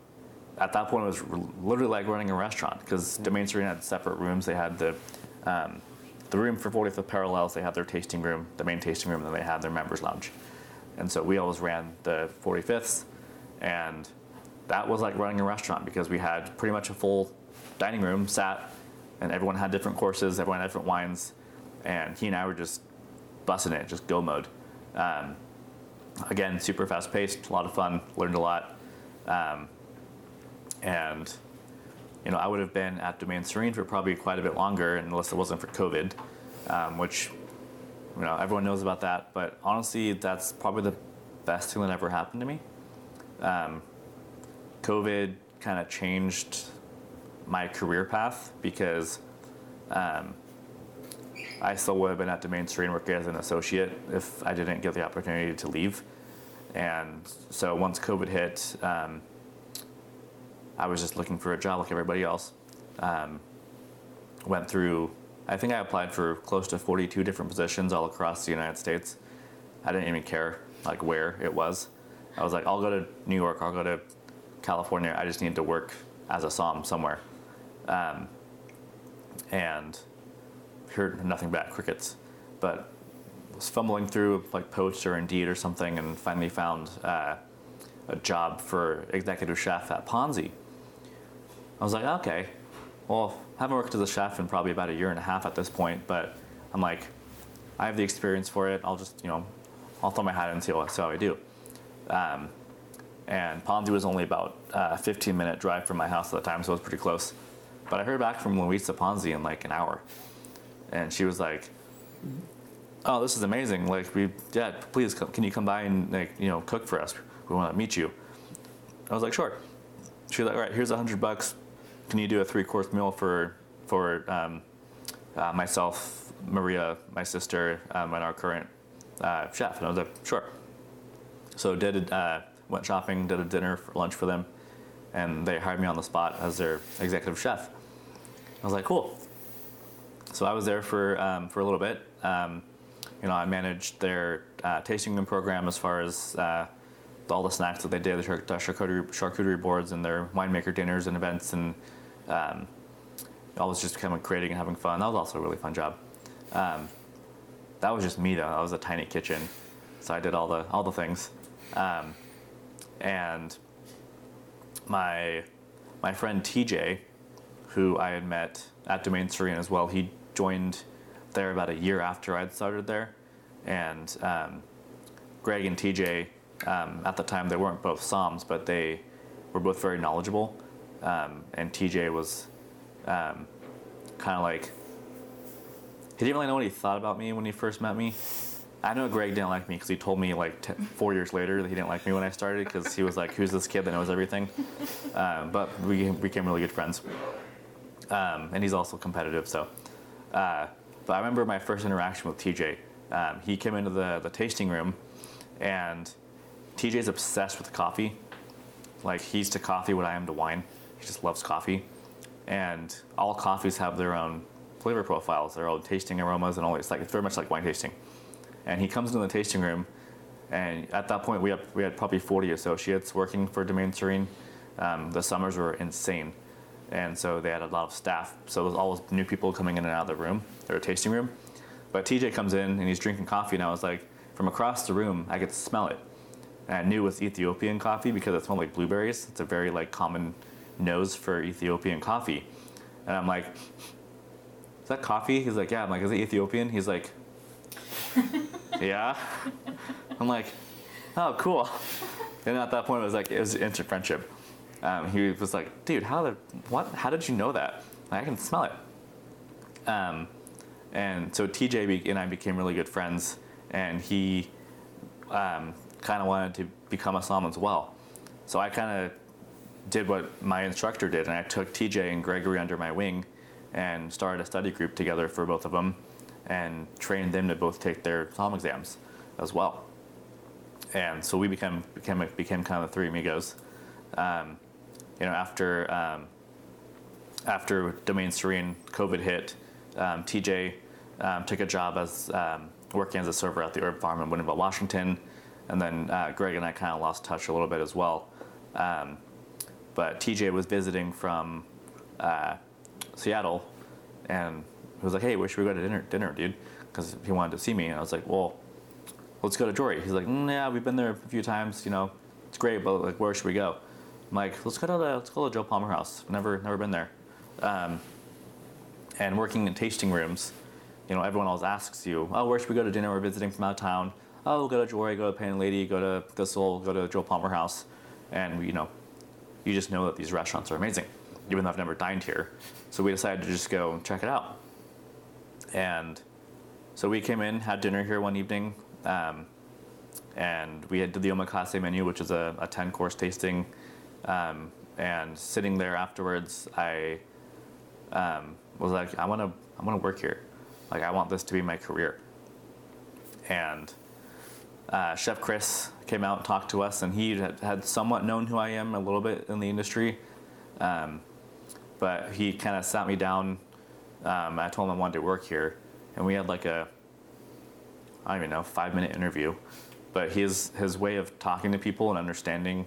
at that point, it was literally like running a restaurant because Domaine Serene had separate rooms. They had the um, the room for 45th parallels. They have their tasting room, the main tasting room, and then they have their members lounge. And so we always ran the 45ths, and that was like running a restaurant because we had pretty much a full dining room, sat and everyone had different courses, everyone had different wines, and he and I were just busting it, just go mode. Um, again, super fast paced, a lot of fun, learned a lot, um, and you know I would have been at Domaine Serene for probably quite a bit longer, unless it wasn't for COVID, um, which you know everyone knows about that. But honestly, that's probably the best thing that ever happened to me. Um, COVID kind of changed my career path because um, I still would have been at Domaine Serene working as an associate if I didn't get the opportunity to leave. And so once COVID hit, um, I was just looking for a job like everybody else. Um, went through, I think I applied for close to 42 different positions all across the United States. I didn't even care like where it was. I was like, I'll go to New York, I'll go to California. I just need to work as a SOM somewhere. Um, and heard nothing but crickets. But was fumbling through like Poached or Indeed or something, and finally found uh, a job for executive chef at Ponzi. I was like, okay, well, I haven't worked as a chef in probably about a year and a half at this point, but I'm like, I have the experience for it. I'll just, you know, I'll throw my hat in and see, how I do. Um, and Ponzi was only about a 15 minute drive from my house at the time, so it was pretty close. But I heard back from Luisa Ponzi in like an hour, and she was like, "Oh, this is amazing! Like, we yeah, please come, can you come by and like you know cook for us? We want to meet you." I was like, "Sure." She was like, "All right, here's a hundred bucks. Can you do a three course meal for for um, uh, myself, Maria, my sister, um, and our current uh, chef?" And I was like, "Sure." So did uh, went shopping, did a dinner for lunch for them, and they hired me on the spot as their executive chef. I was like, cool. So I was there for um, for a little bit. Um, you know, I managed their uh, tasting room program as far as uh, all the snacks that they did, the charcuterie, charcuterie boards, and their winemaker dinners and events, and um, I was just kind of creating and having fun. That was also a really fun job. Um, that was just me though. That was a tiny kitchen, so I did all the all the things. Um, and my my friend TJ, who I had met at Domaine Serene as well, he joined there about a year after I'd started there, and um, Greg and TJ um, at the time they weren't both somms, but they were both very knowledgeable, um, and TJ was kind of like he didn't really know what he thought about me when he first met me. I know Greg didn't like me because he told me like t- four years later that he didn't like me when I started because he was like, "Who's this kid that knows everything?" Um, but we became really good friends, um, and he's also competitive. So, uh, but I remember my first interaction with TJ. Um, he came into the the tasting room, and TJ's obsessed with coffee. Like he's to coffee what I am to wine. He just loves coffee, and all coffees have their own flavor profiles, their own tasting aromas, and all. It's like it's very much like wine tasting. And he comes into the tasting room and at that point we had, we had probably 40 associates working for domaine serene um, the summers were insane. And so they had a lot of staff. So there's all those new people coming in and out of the room their tasting room. But tj comes in and he's drinking coffee and i was like from across the room i could smell it. And i knew it was ethiopian coffee because it smelled like blueberries. It's a very like common nose for ethiopian coffee and i'm like is that coffee he's like yeah i'm like is it ethiopian he's like yeah. I'm like, oh, cool. And at that point, it was like, it was instant friendship. Um, he was like, dude, how did, what, how did you know that? I can smell it. Um, and so TJ and I became really good friends, and he um, kind of wanted to become a somm as well. So I kind of did what my instructor did, and I took TJ and Gregory under my wing and started a study group together for both of them and trained them to both take their somm exams as well. And so we became became became kind of the three amigos. Um, you know, after um, after Domaine Serene, COVID hit. Um, TJ um, took a job as um, working as a server at the herb farm in Woodinville, Washington, and then uh, Greg and I kind of lost touch a little bit as well. Um, but TJ was visiting from uh, Seattle, and he was like, "Hey, where should we go to dinner, dinner, dude?" Because he wanted to see me, and I was like, "Well, let's go to Jory." He's like, mm, "Yeah, we've been there a few times. You know, it's great, but like, where should we go?" I'm like, "Let's go to the let's go to Joel Palmer House. Never never been there." Um, and working in tasting rooms, you know, everyone always asks you, "Oh, where should we go to dinner? We're visiting from out of town." Oh, go to Jory, go to Painted Lady, go to Thistle, go to Joel Palmer House, and you know, you just know that these restaurants are amazing, even though I've never dined here. So we decided to just go check it out. And so we came in, had dinner here one evening, um, and we had did the omakase menu, which is a, a 10 course tasting. Um, and sitting there afterwards, I um, was like, I want to, I want to work here. Like, I want this to be my career. And uh, Chef Chris came out and talked to us, and he had, had somewhat known who I am a little bit in the industry. Um, but he kind of sat me down. Um, I told him I wanted to work here, and we had like a, I don't even know, five minute interview. But his his way of talking to people and understanding,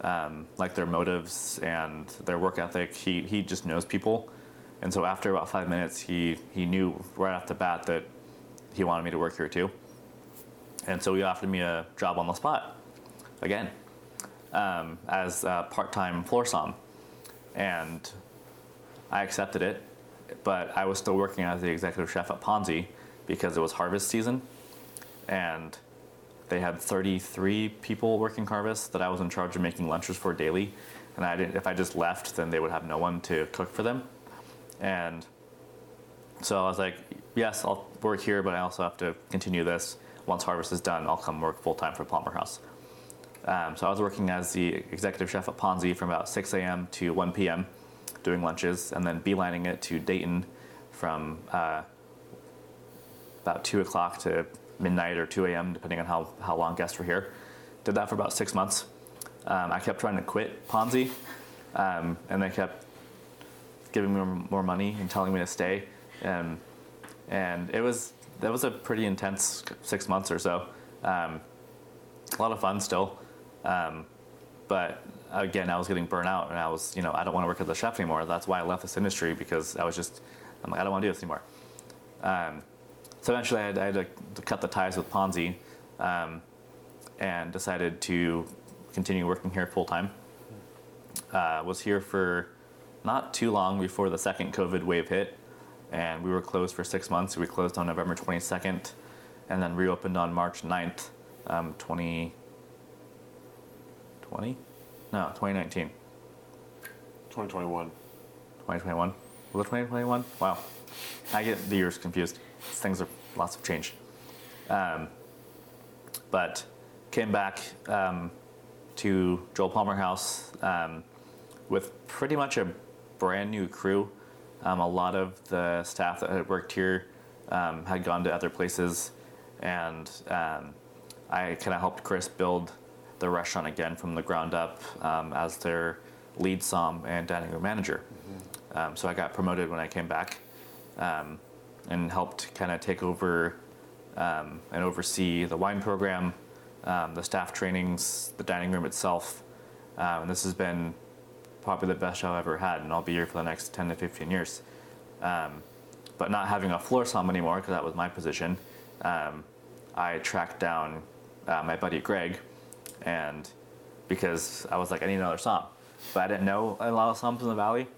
um, like their motives and their work ethic, he he just knows people, and so after about five minutes, he he knew right off the bat that he wanted me to work here too. And so he offered me a job on the spot, again, um, as a part-time floor som, and I accepted it. But I was still working as the executive chef at Ponzi because it was harvest season, and they had 33 people working harvest that I was in charge of making lunches for daily. And I didn't, if I just left, then they would have no one to cook for them. And so I was like, yes, I'll work here, but I also have to continue this. Once harvest is done, I'll come work full time for Palmer House. Um, so I was working as the executive chef at Ponzi from about 6 a.m. to 1 p.m. doing lunches, and then beelining it to Dayton from uh, about 2 o'clock to midnight or 2 a.m., depending on how, how long guests were here. Did that for about six months. Um, I kept trying to quit Ponzi, um, and they kept giving me more, money and telling me to stay. And, and it was that was a pretty intense six months or so. Um, a lot of fun still, um, but again, I was getting burnt out, and I was you know I don't want to work as a chef anymore. That's why I left this industry because I was just I'm like I don't want to do this anymore. Um, so eventually, I had, I had to, cut the ties with Ponzi, um, and decided to continue working here full time. Uh, was here for not too long before the second COVID wave hit, and we were closed for six months. We closed on November 22nd, and then reopened on March 9th, um, 2020? No, 2019. 2021. 2021. Was it 2021? Wow. I get the years confused. Things are lots of change. Um, but came back um, to Joel Palmer House um, with pretty much a brand new crew. Um, a lot of the staff that had worked here um, had gone to other places, and um, I kind of helped Chris build the restaurant again from the ground up um, as their lead som and dining room manager. Mm-hmm. Um, so I got promoted when I came back um, and helped kind of take over and oversee the wine program, the staff trainings, the dining room itself. and this has been probably the best show I've ever had, and I'll be here for the next 10 to 15 years. Um, but not having a floor som anymore, because that was my position, um, I tracked down uh, my buddy Greg, and because I was like, I need another som. But I didn't know a lot of soms in the valley,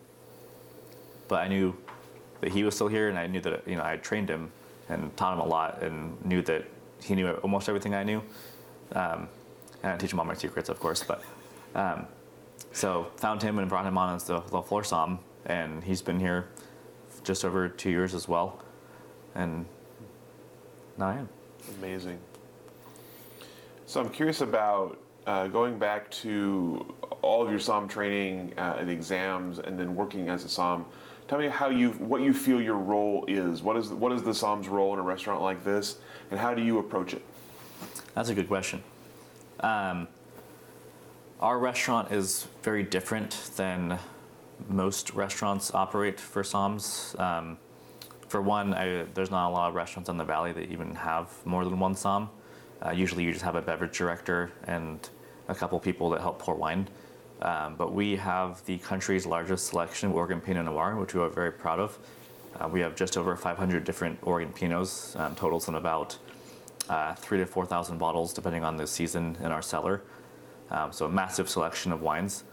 but I knew that he was still here, and I knew that you know I trained him and taught him a lot, and knew that he knew almost everything I knew. Um, and I teach him all my secrets, of course, but um, so found him and brought him on as the, the floor som, and he's been here just over two years as well. And now I am. Amazing. So I'm curious about uh, going back to all of your som training uh, and exams, and then working as a som. Tell me how you, what you feel your role is. What is what is the som's role in a restaurant like this, and how do you approach it? That's a good question. Um, our restaurant is very different than most restaurants operate for SOMs. Um, for one, I, there's not a lot of restaurants in the valley that even have more than one SOM. Uh, usually, you just have a beverage director and a couple people that help pour wine. Um, but we have the country's largest selection of Oregon Pinot Noir, which we are very proud of. Uh, we have just over 500 different Oregon Pinots, um, totals in about uh, three to 4,000 bottles, depending on the season in our cellar. Um, so a massive selection of wines.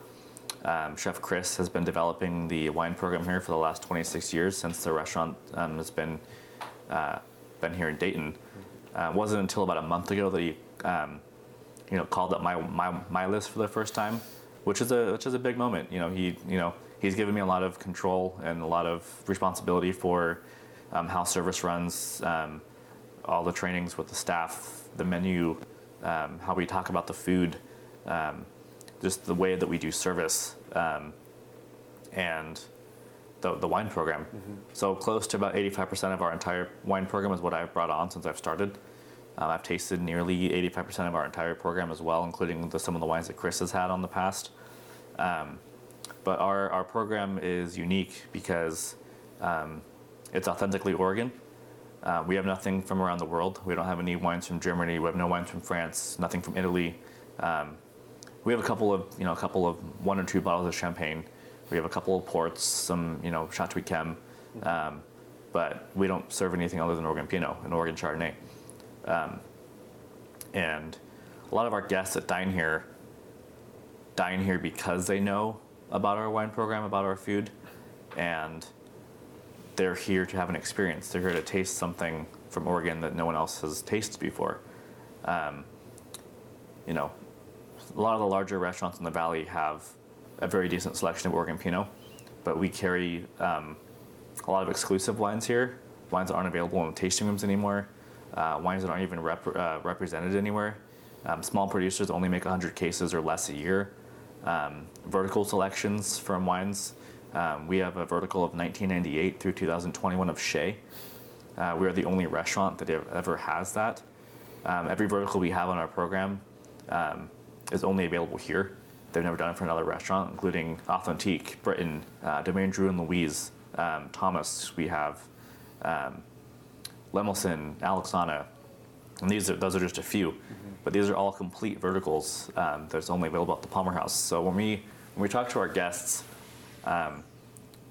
Um, Chef Chris has been developing the wine program here for the last 26 years since the restaurant um, has been uh, been here in Dayton. Uh, it wasn't until about a month ago that he, um, you know, called up my, my my list for the first time, which is a which is a big moment. You know, he you know he's given me a lot of control and a lot of responsibility for um, how service runs, um, all the trainings with the staff, the menu, how we talk about the food um, just the way that we do service um, and the, the wine program. Mm-hmm. So close to about 85% of our entire wine program is what I've brought on since I've started. Um, I've tasted nearly 85% of our entire program as well, including the, some of the wines that Chris has had on the past. Um, but our, our program is unique because um, it's authentically Oregon. Uh, we have nothing from around the world. We don't have any wines from Germany. We have no wines from France. Nothing from Italy. Um, we have a couple of you know a couple of one or two bottles of champagne. We have a couple of ports, some you know Chateau Yquem, um, but we don't serve anything other than Oregon Pinot and Oregon Chardonnay. Um, and a lot of our guests that dine here dine here because they know about our wine program, about our food, and they're here to have an experience. They're here to taste something from Oregon that no one else has tasted before. Um, you know, a lot of the larger restaurants in the valley have a very decent selection of Oregon Pinot, but we carry um, a lot of exclusive wines here, wines that aren't available in tasting rooms anymore, uh, wines that aren't even rep- uh, represented anywhere. Um, small producers only make 100 cases or less a year. Um, vertical selections from wines. Um, we have a vertical of 1998 through 2021 of Shea. Uh, we are the only restaurant that ever has that. Um, every vertical we have on our program um, is only available here. They've never done it for another restaurant, including Authentique, Brittan, uh, Domaine Drouhin Louise, um, Thomas. We have um, Lemelson, Alexana, and these are those are just a few, mm-hmm. but these are all complete verticals um, that's only available at the Palmer House. So when we when we talk to our guests, um,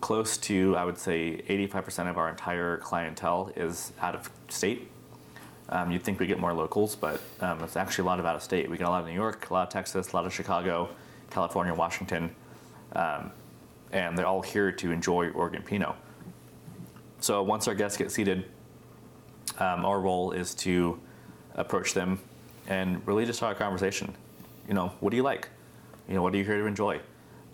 close to I would say 85% of our entire clientele is out of state. Um, you'd think we get more locals, but um, it's actually a lot of out of state. We get a lot of New York, a lot of Texas, a lot of Chicago, California, Washington, um, and they're all here to enjoy Oregon Pinot. So once our guests get seated, um, our role is to approach them and really just start a conversation. You know, what do you like? You know, what are you here to enjoy?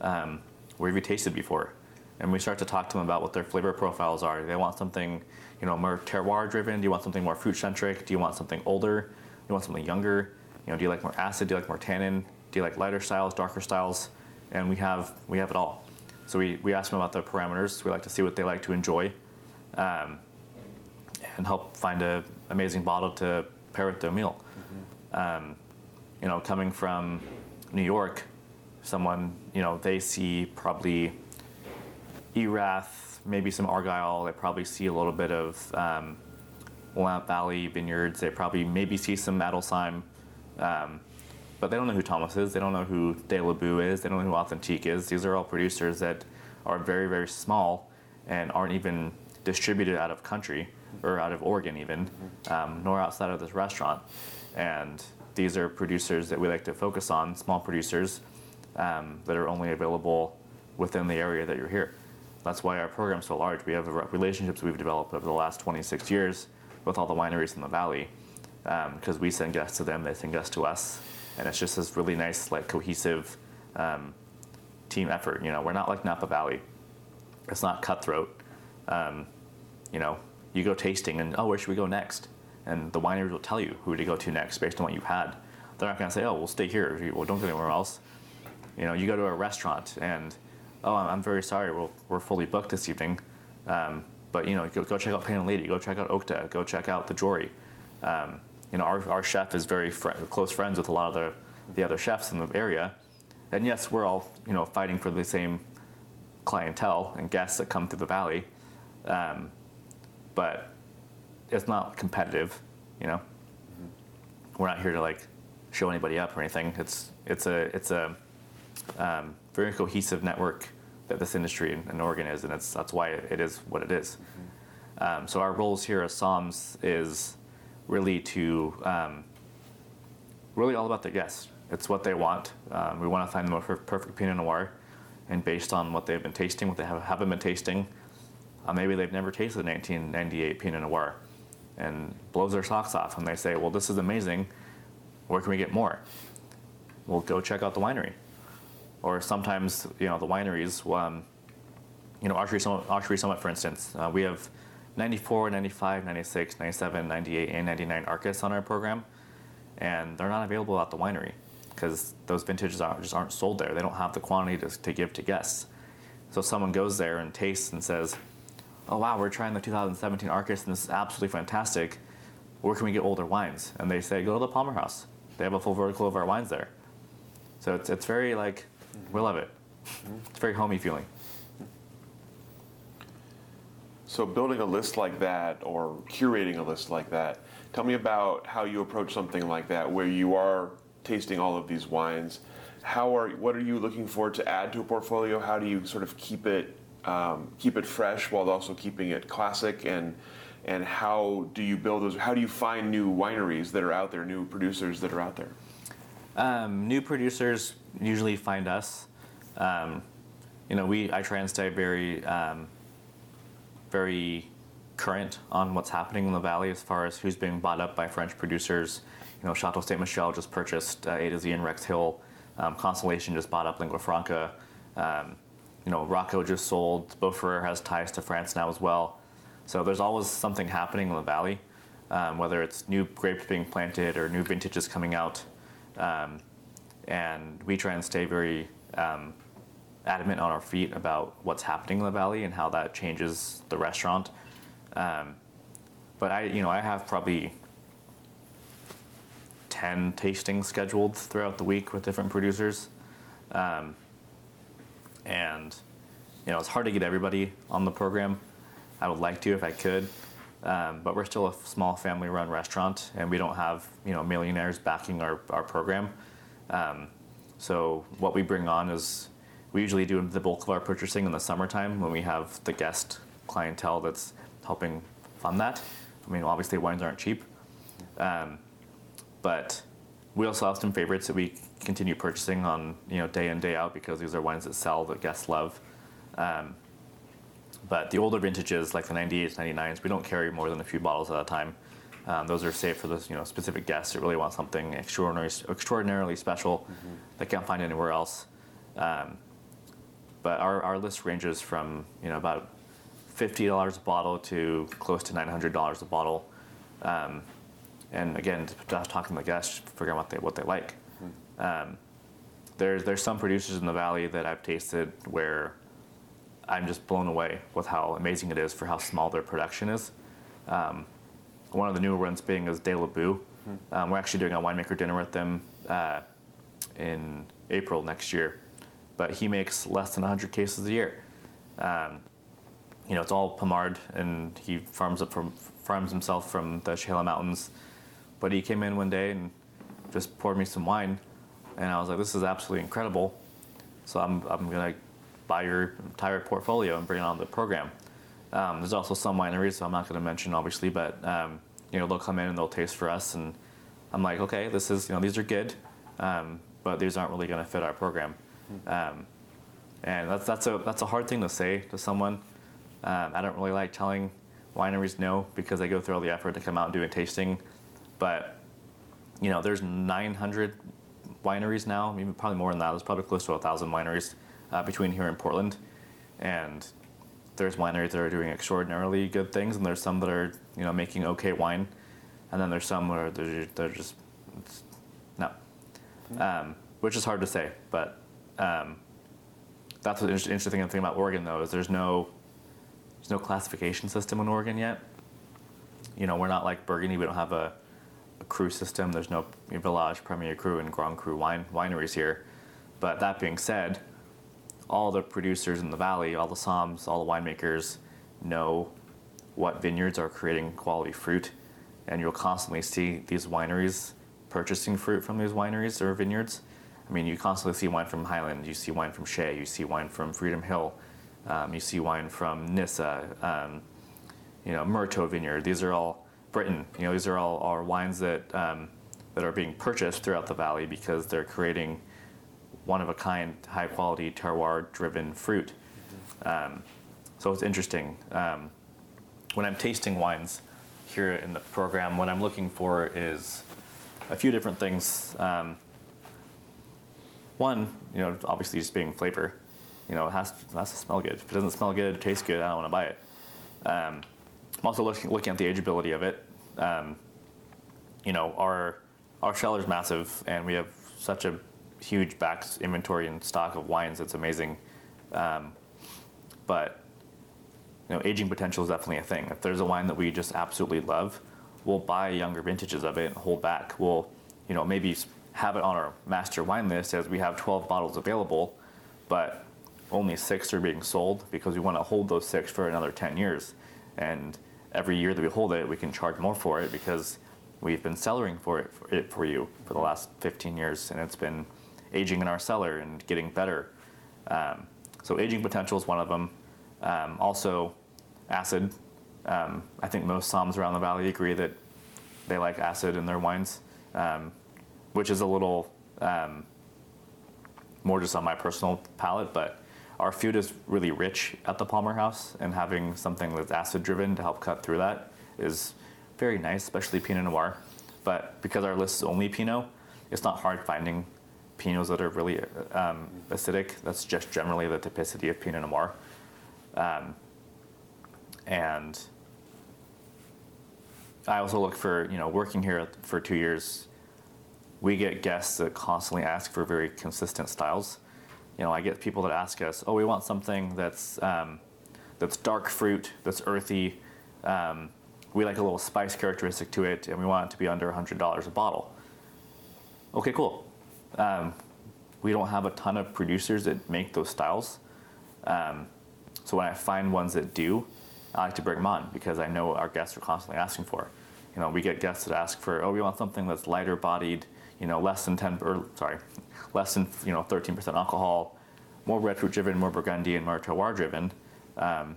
Um, where have you tasted before? And we start to talk to them about what their flavor profiles are. They want something, you know, more terroir driven? Do you want something more fruit centric? Do you want something older? Do you want something younger? You know, do you like more acid? Do you like more tannin? Do you like lighter styles, darker styles? And we have we have it all. So we, we ask them about their parameters. We like to see what they like to enjoy, um, and help find an amazing bottle to pair with their meal. Mm-hmm. Um, you know, coming from New York, someone you know they see probably Erath, maybe some Argyle. They probably see a little bit of um, Willamette Valley vineyards. They probably maybe see some Adelsheim, um, but they don't know who Thomas is. They don't know who De La Boue is. They don't know who Authentique is. These are all producers that are very very small and aren't even distributed out of country or out of Oregon even, um, nor outside of this restaurant. And these are producers that we like to focus on, small producers um, that are only available within the area that you're here. That's why our program's so large. We have relationships we've developed over the last 26 years with all the wineries in the valley because um, we send guests to them, they send guests to us, and it's just this really nice, like cohesive um, team effort. You know, we're not like Napa Valley. It's not cutthroat. Um, you know, you go tasting and oh, where should we go next? And the wineries will tell you who to go to next based on what you've had. They're not going to say, oh, we'll stay here. Well, don't go anywhere else. You know, you go to a restaurant and oh, I'm very sorry, we're, we're fully booked this evening. Um, but you know, go, go, check out Painted Lady, go check out Okta, go check out the Jory. Um, you know, our, our chef is very fr- close friends with a lot of the, the other chefs in the area. And yes, we're all, you know, fighting for the same clientele and guests that come through the valley. Um, but it's not competitive, you know. Mm-hmm. We're not here to like show anybody up or anything. It's it's a it's a um, very cohesive network that this industry in, in Oregon is, and it's that's why it is what it is. Mm-hmm. Um, so our roles here as Soms is really to um, really all about the guests. It's what they want. Um, we want to find the most perfect Pinot Noir, and based on what they've been tasting, what they have, haven't been tasting, uh, maybe they've never tasted 1998 Pinot Noir, and blows their socks off, and they say, "Well, this is amazing. Where can we get more?" Well, go check out the winery or sometimes you know the wineries. Um, you know, Archery Summit, Archery Summit for instance, uh, we have 94, 95, 96, 97, 98, and 99 Arcus on our program, and they're not available at the winery because those vintages are, just aren't sold there. They don't have the quantity to, to give to guests. So someone goes there and tastes and says, "Oh wow, we're trying the 2017 Arcus and this is absolutely fantastic. Where can we get older wines?" And they say, "Go to the Palmer House. They have a full vertical of our wines there." So it's it's very like we love it. It's very homey feeling. So building a list like that or curating a list like that, tell me about how you approach something like that where you are tasting all of these wines. How are what are you looking for to add to a portfolio? How do you sort of keep it um, keep it fresh while also keeping it classic and and how do you build those? How do you find new wineries that are out there, new producers that are out there? Um, new producers usually find us. Um, you know, we I try and stay very, um, very current on what's happening in the valley as far as who's being bought up by French producers, you know, Chateau Ste. Michelle just purchased uh, A to Z and Rex Hill. Um, Constellation just bought up Lingua Franca. Um, you know, Roco just sold. Beaux Frères has ties to France now as well. So there's always something happening in the valley, um, whether it's new grapes being planted or new vintages coming out. Um, and we try and stay very um, adamant on our feet about what's happening in the valley and how that changes the restaurant. Um, but I, you know, I have probably 10 tastings scheduled throughout the week with different producers. Um, and, you know, it's hard to get everybody on the program. I would like to if I could. Um, but we're still a small family run restaurant and we don't have, you know, millionaires backing our, our program. Um, so what we bring on is we usually do the bulk of our purchasing in the summertime when we have the guest clientele that's helping fund that. I mean, obviously wines aren't cheap, um, but we also have some favorites that we continue purchasing on you know day in day out because these are wines that sell that guests love. Um, but the older vintages like the 98s, 99s, we don't carry more than a few bottles at a time. Um, those are saved for those you know specific guests that really want something extraordinary, extraordinarily special mm-hmm. they can't find anywhere else. Um, but our, our list ranges from you know about fifty dollars a bottle to close to nine hundred dollars a bottle. Um, and again, just talking to the guests, figuring out what they what they like. Hmm. Um, there's there's some producers in the valley that I've tasted where I'm just blown away with how amazing it is for how small their production is. Um, one of the newer ones being is De La Boue. Hmm. Um, we're actually doing a winemaker dinner with them uh, in April next year, but he makes less than 100 cases a year. Um, you know, it's all Pommard, and he farms it from farms himself from the Chehalem Mountains. But he came in one day and just poured me some wine, and I was like, "This is absolutely incredible." So I'm I'm gonna buy your entire portfolio and bring it on the program. Um, there's also some wineries, so I'm not going to mention obviously, but um, you know they'll come in and they'll taste for us, and I'm like, okay, this is you know these are good, um, but these aren't really going to fit our program, um, and that's that's a that's a hard thing to say to someone um, I don't really like telling wineries no because they go through all the effort to come out and do a tasting. But you know, there's 900 wineries now, maybe probably more than that. There's probably close to a thousand wineries uh, between here and Portland, and there's wineries that are doing extraordinarily good things, and there's some that are you know making okay wine, and then there's some where they're, they're just no, um, which is hard to say. But um, that's the interesting thing about Oregon, though, is there's no there's no classification system in Oregon yet. You know, we're not like Burgundy. We don't have a, a cru system. There's no Village, Premier Cru, and Grand Cru wine, wineries here. But that being said, all the producers in the valley, all the somms, all the winemakers know what vineyards are creating quality fruit, and you'll constantly see these wineries purchasing fruit from these wineries or vineyards. I mean, you constantly see wine from Hyland, you see wine from Shea, you see wine from Freedom Hill, um, you see wine from Nysa, um, you know, Murto Vineyard. These are all Brittan. You know, these are all our wines that um, that are being purchased throughout the valley because they're creating one of a kind, high quality terroir driven fruit. Um, so it's interesting. Um, when I'm tasting wines here in the program, what I'm looking for is a few different things. Um, one, you know, obviously just being flavor you know, it has, to, it has to smell good. If it doesn't smell good, it tastes good, I don't want to buy it. Um, I'm also looking, looking at the ageability of it. Um, you know, our our is massive, and we have such a huge back inventory and stock of wines. It's amazing. Um, but you know, aging potential is definitely a thing. If there's a wine that we just absolutely love, we'll buy younger vintages of it and hold back. We'll, you know, maybe have it on our master wine list as we have 12 bottles available, but only six are being sold because we want to hold those six for another 10 years. And every year that we hold it, we can charge more for it because we've been cellaring for it for, it for you for the last 15 years, and it's been aging in our cellar and getting better. Um, so aging potential is one of them. Um, also, acid. Um, I think most somms around the valley agree that they like acid in their wines, um, which is a little um, more just on my personal palate, but our food is really rich at the Palmer House, and having something that's acid driven to help cut through that is very nice, especially Pinot Noir. But because our list is only Pinot, it's not hard finding Pinots that are really um, acidic. That's just generally the typicity of Pinot Noir. Um, and I also look for, you know, working here for two years, we get guests that constantly ask for very consistent styles. You know, I get people that ask us, oh, we want something that's, um, that's dark fruit, that's earthy. Um, we like a little spice characteristic to it, and we want it to be under $100 a bottle. Okay, cool. Um, we don't have a ton of producers that make those styles. Um, so when I find ones that do, I like to bring them on because I know our guests are constantly asking for. You know, we get guests that ask for, oh, we want something that's lighter bodied, you know, less than 10, or sorry, less than, you know, 13% alcohol, more red fruit driven, more Burgundy and more terroir driven. Um,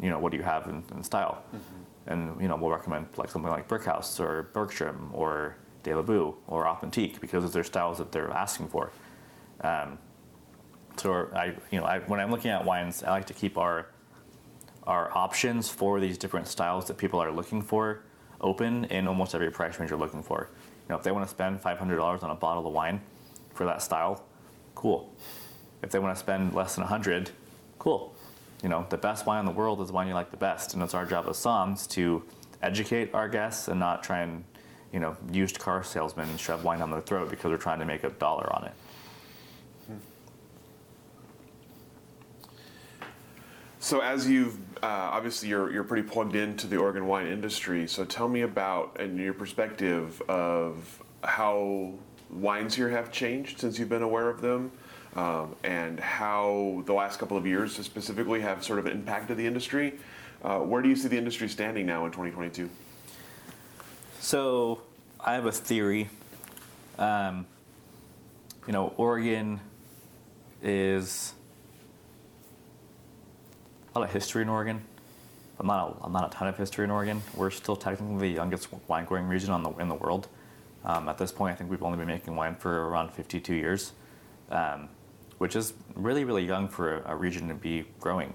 you know, what do you have in, in style? Mm-hmm. And, you know, we'll recommend like something like Brickhouse or Bergstrom or De La or Authentique because those their styles that they're asking for. Um, so I, you know, I, when I'm looking at wines, I like to keep our our options for these different styles that people are looking for open in almost every price range you're looking for. You know, if they want to spend $500 on a bottle of wine for that style, cool. If they want to spend less than 100, cool. You know, the best wine in the world is the wine you like the best, and it's our job as somms to educate our guests and not try and, you know, used car salesmen shove wine down their throat because they're trying to make a dollar on it. So as you've uh, obviously you're you're pretty plugged into the Oregon wine industry. So tell me about and your perspective of how wines here have changed since you've been aware of them, um, and how the last couple of years specifically have sort of impacted the industry. Uh, where do you see the industry standing now in 2022? So I have a theory. Um, you know, Oregon is a lot of history in Oregon. but not a, not a ton of history in Oregon. We're still technically the youngest wine growing region on the, in the world. Um, at this point, I think we've only been making wine for around 52 years, um, which is really, really young for a, a region to be growing.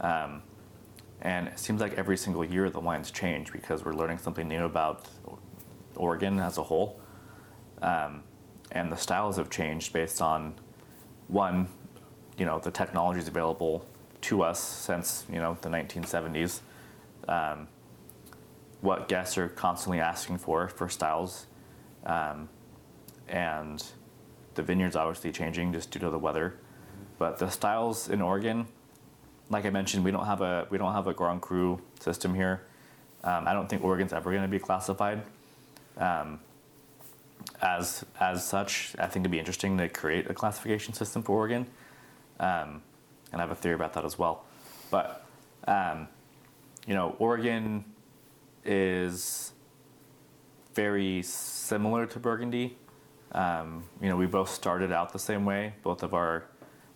Um, and it seems like every single year the wines change because we're learning something new about Oregon as a whole. Um, and the styles have changed based on one, you know, the technologies available to us since you know the 1970s. Um, what guests are constantly asking for for styles, um, and the vineyards obviously changing just due to the weather. But the styles in Oregon, like I mentioned, we don't have a we don't have a Grand Cru system here. Um, I don't think Oregon's ever going to be classified um, as as such. I think it'd be interesting to create a classification system for Oregon. Um, and I have a theory about that as well. But um, you know, Oregon is very similar to Burgundy. Um, you know, we both started out the same way. Both of our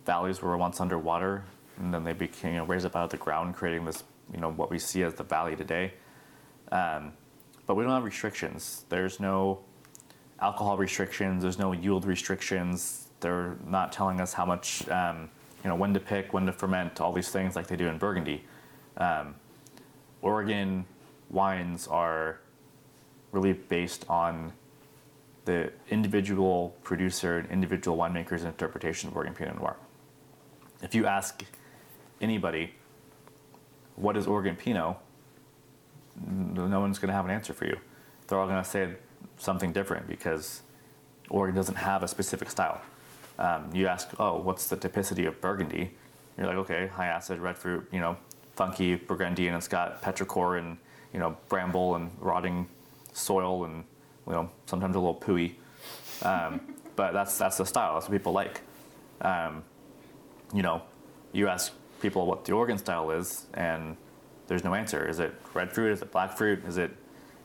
valleys were once underwater, and then they became you know, raised up out of the ground, creating this you know what we see as the valley today. Um, but we don't have restrictions. There's no alcohol restrictions. There's no yield restrictions. They're not telling us how much um, you know, when to pick, when to ferment, all these things like they do in Burgundy. Um, Oregon wines are really based on the individual producer and individual winemaker's interpretation of Oregon Pinot Noir. If you ask anybody, what is Oregon Pinot? No one's going to have an answer for you. They're all going to say something different because Oregon doesn't have a specific style. Um, you ask, oh, what's the typicity of Burgundy? You're like, okay, high acid, red fruit, you know, funky Burgundy, and it's got petrichor and you know bramble and rotting soil and you know sometimes a little pooey. Um, but that's that's the style. That's what people like. Um, you know, you ask people what the Oregon style is, and there's no answer. Is it red fruit? Is it black fruit? Is it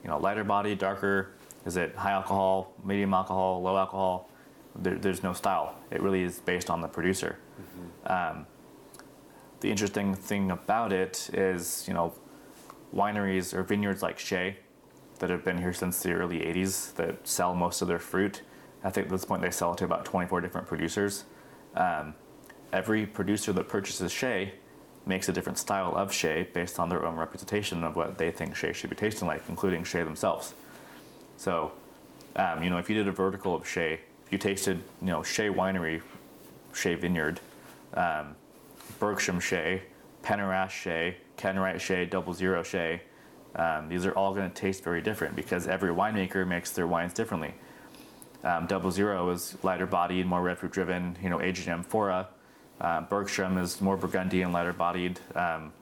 you know lighter body, darker? Is it high alcohol, medium alcohol, low alcohol? there, there's no style. It really is based on the producer. Mm-hmm. Um, the interesting thing about it is, you know, wineries or vineyards like Shea that have been here since the early 80s that sell most of their fruit. I think at this point they sell it to about 24 different producers. Um, every producer that purchases Shea makes a different style of Shea based on their own representation of what they think Shea should be tasting like, including Shea themselves. So Um, you know, if you did a vertical of Shea, if you tasted, you know, Shea Winery, Shea Vineyard, um, Bergstrom Shea, Penner-Ash Shea, Ken Wright Shea, Double Zero Shea, um, these are all going to taste very different because every winemaker makes their wines differently. Um, Double Zero is lighter bodied, more red fruit driven, you know, aged in amphora. Uh, Bergstrom is more Burgundian, lighter bodied, um,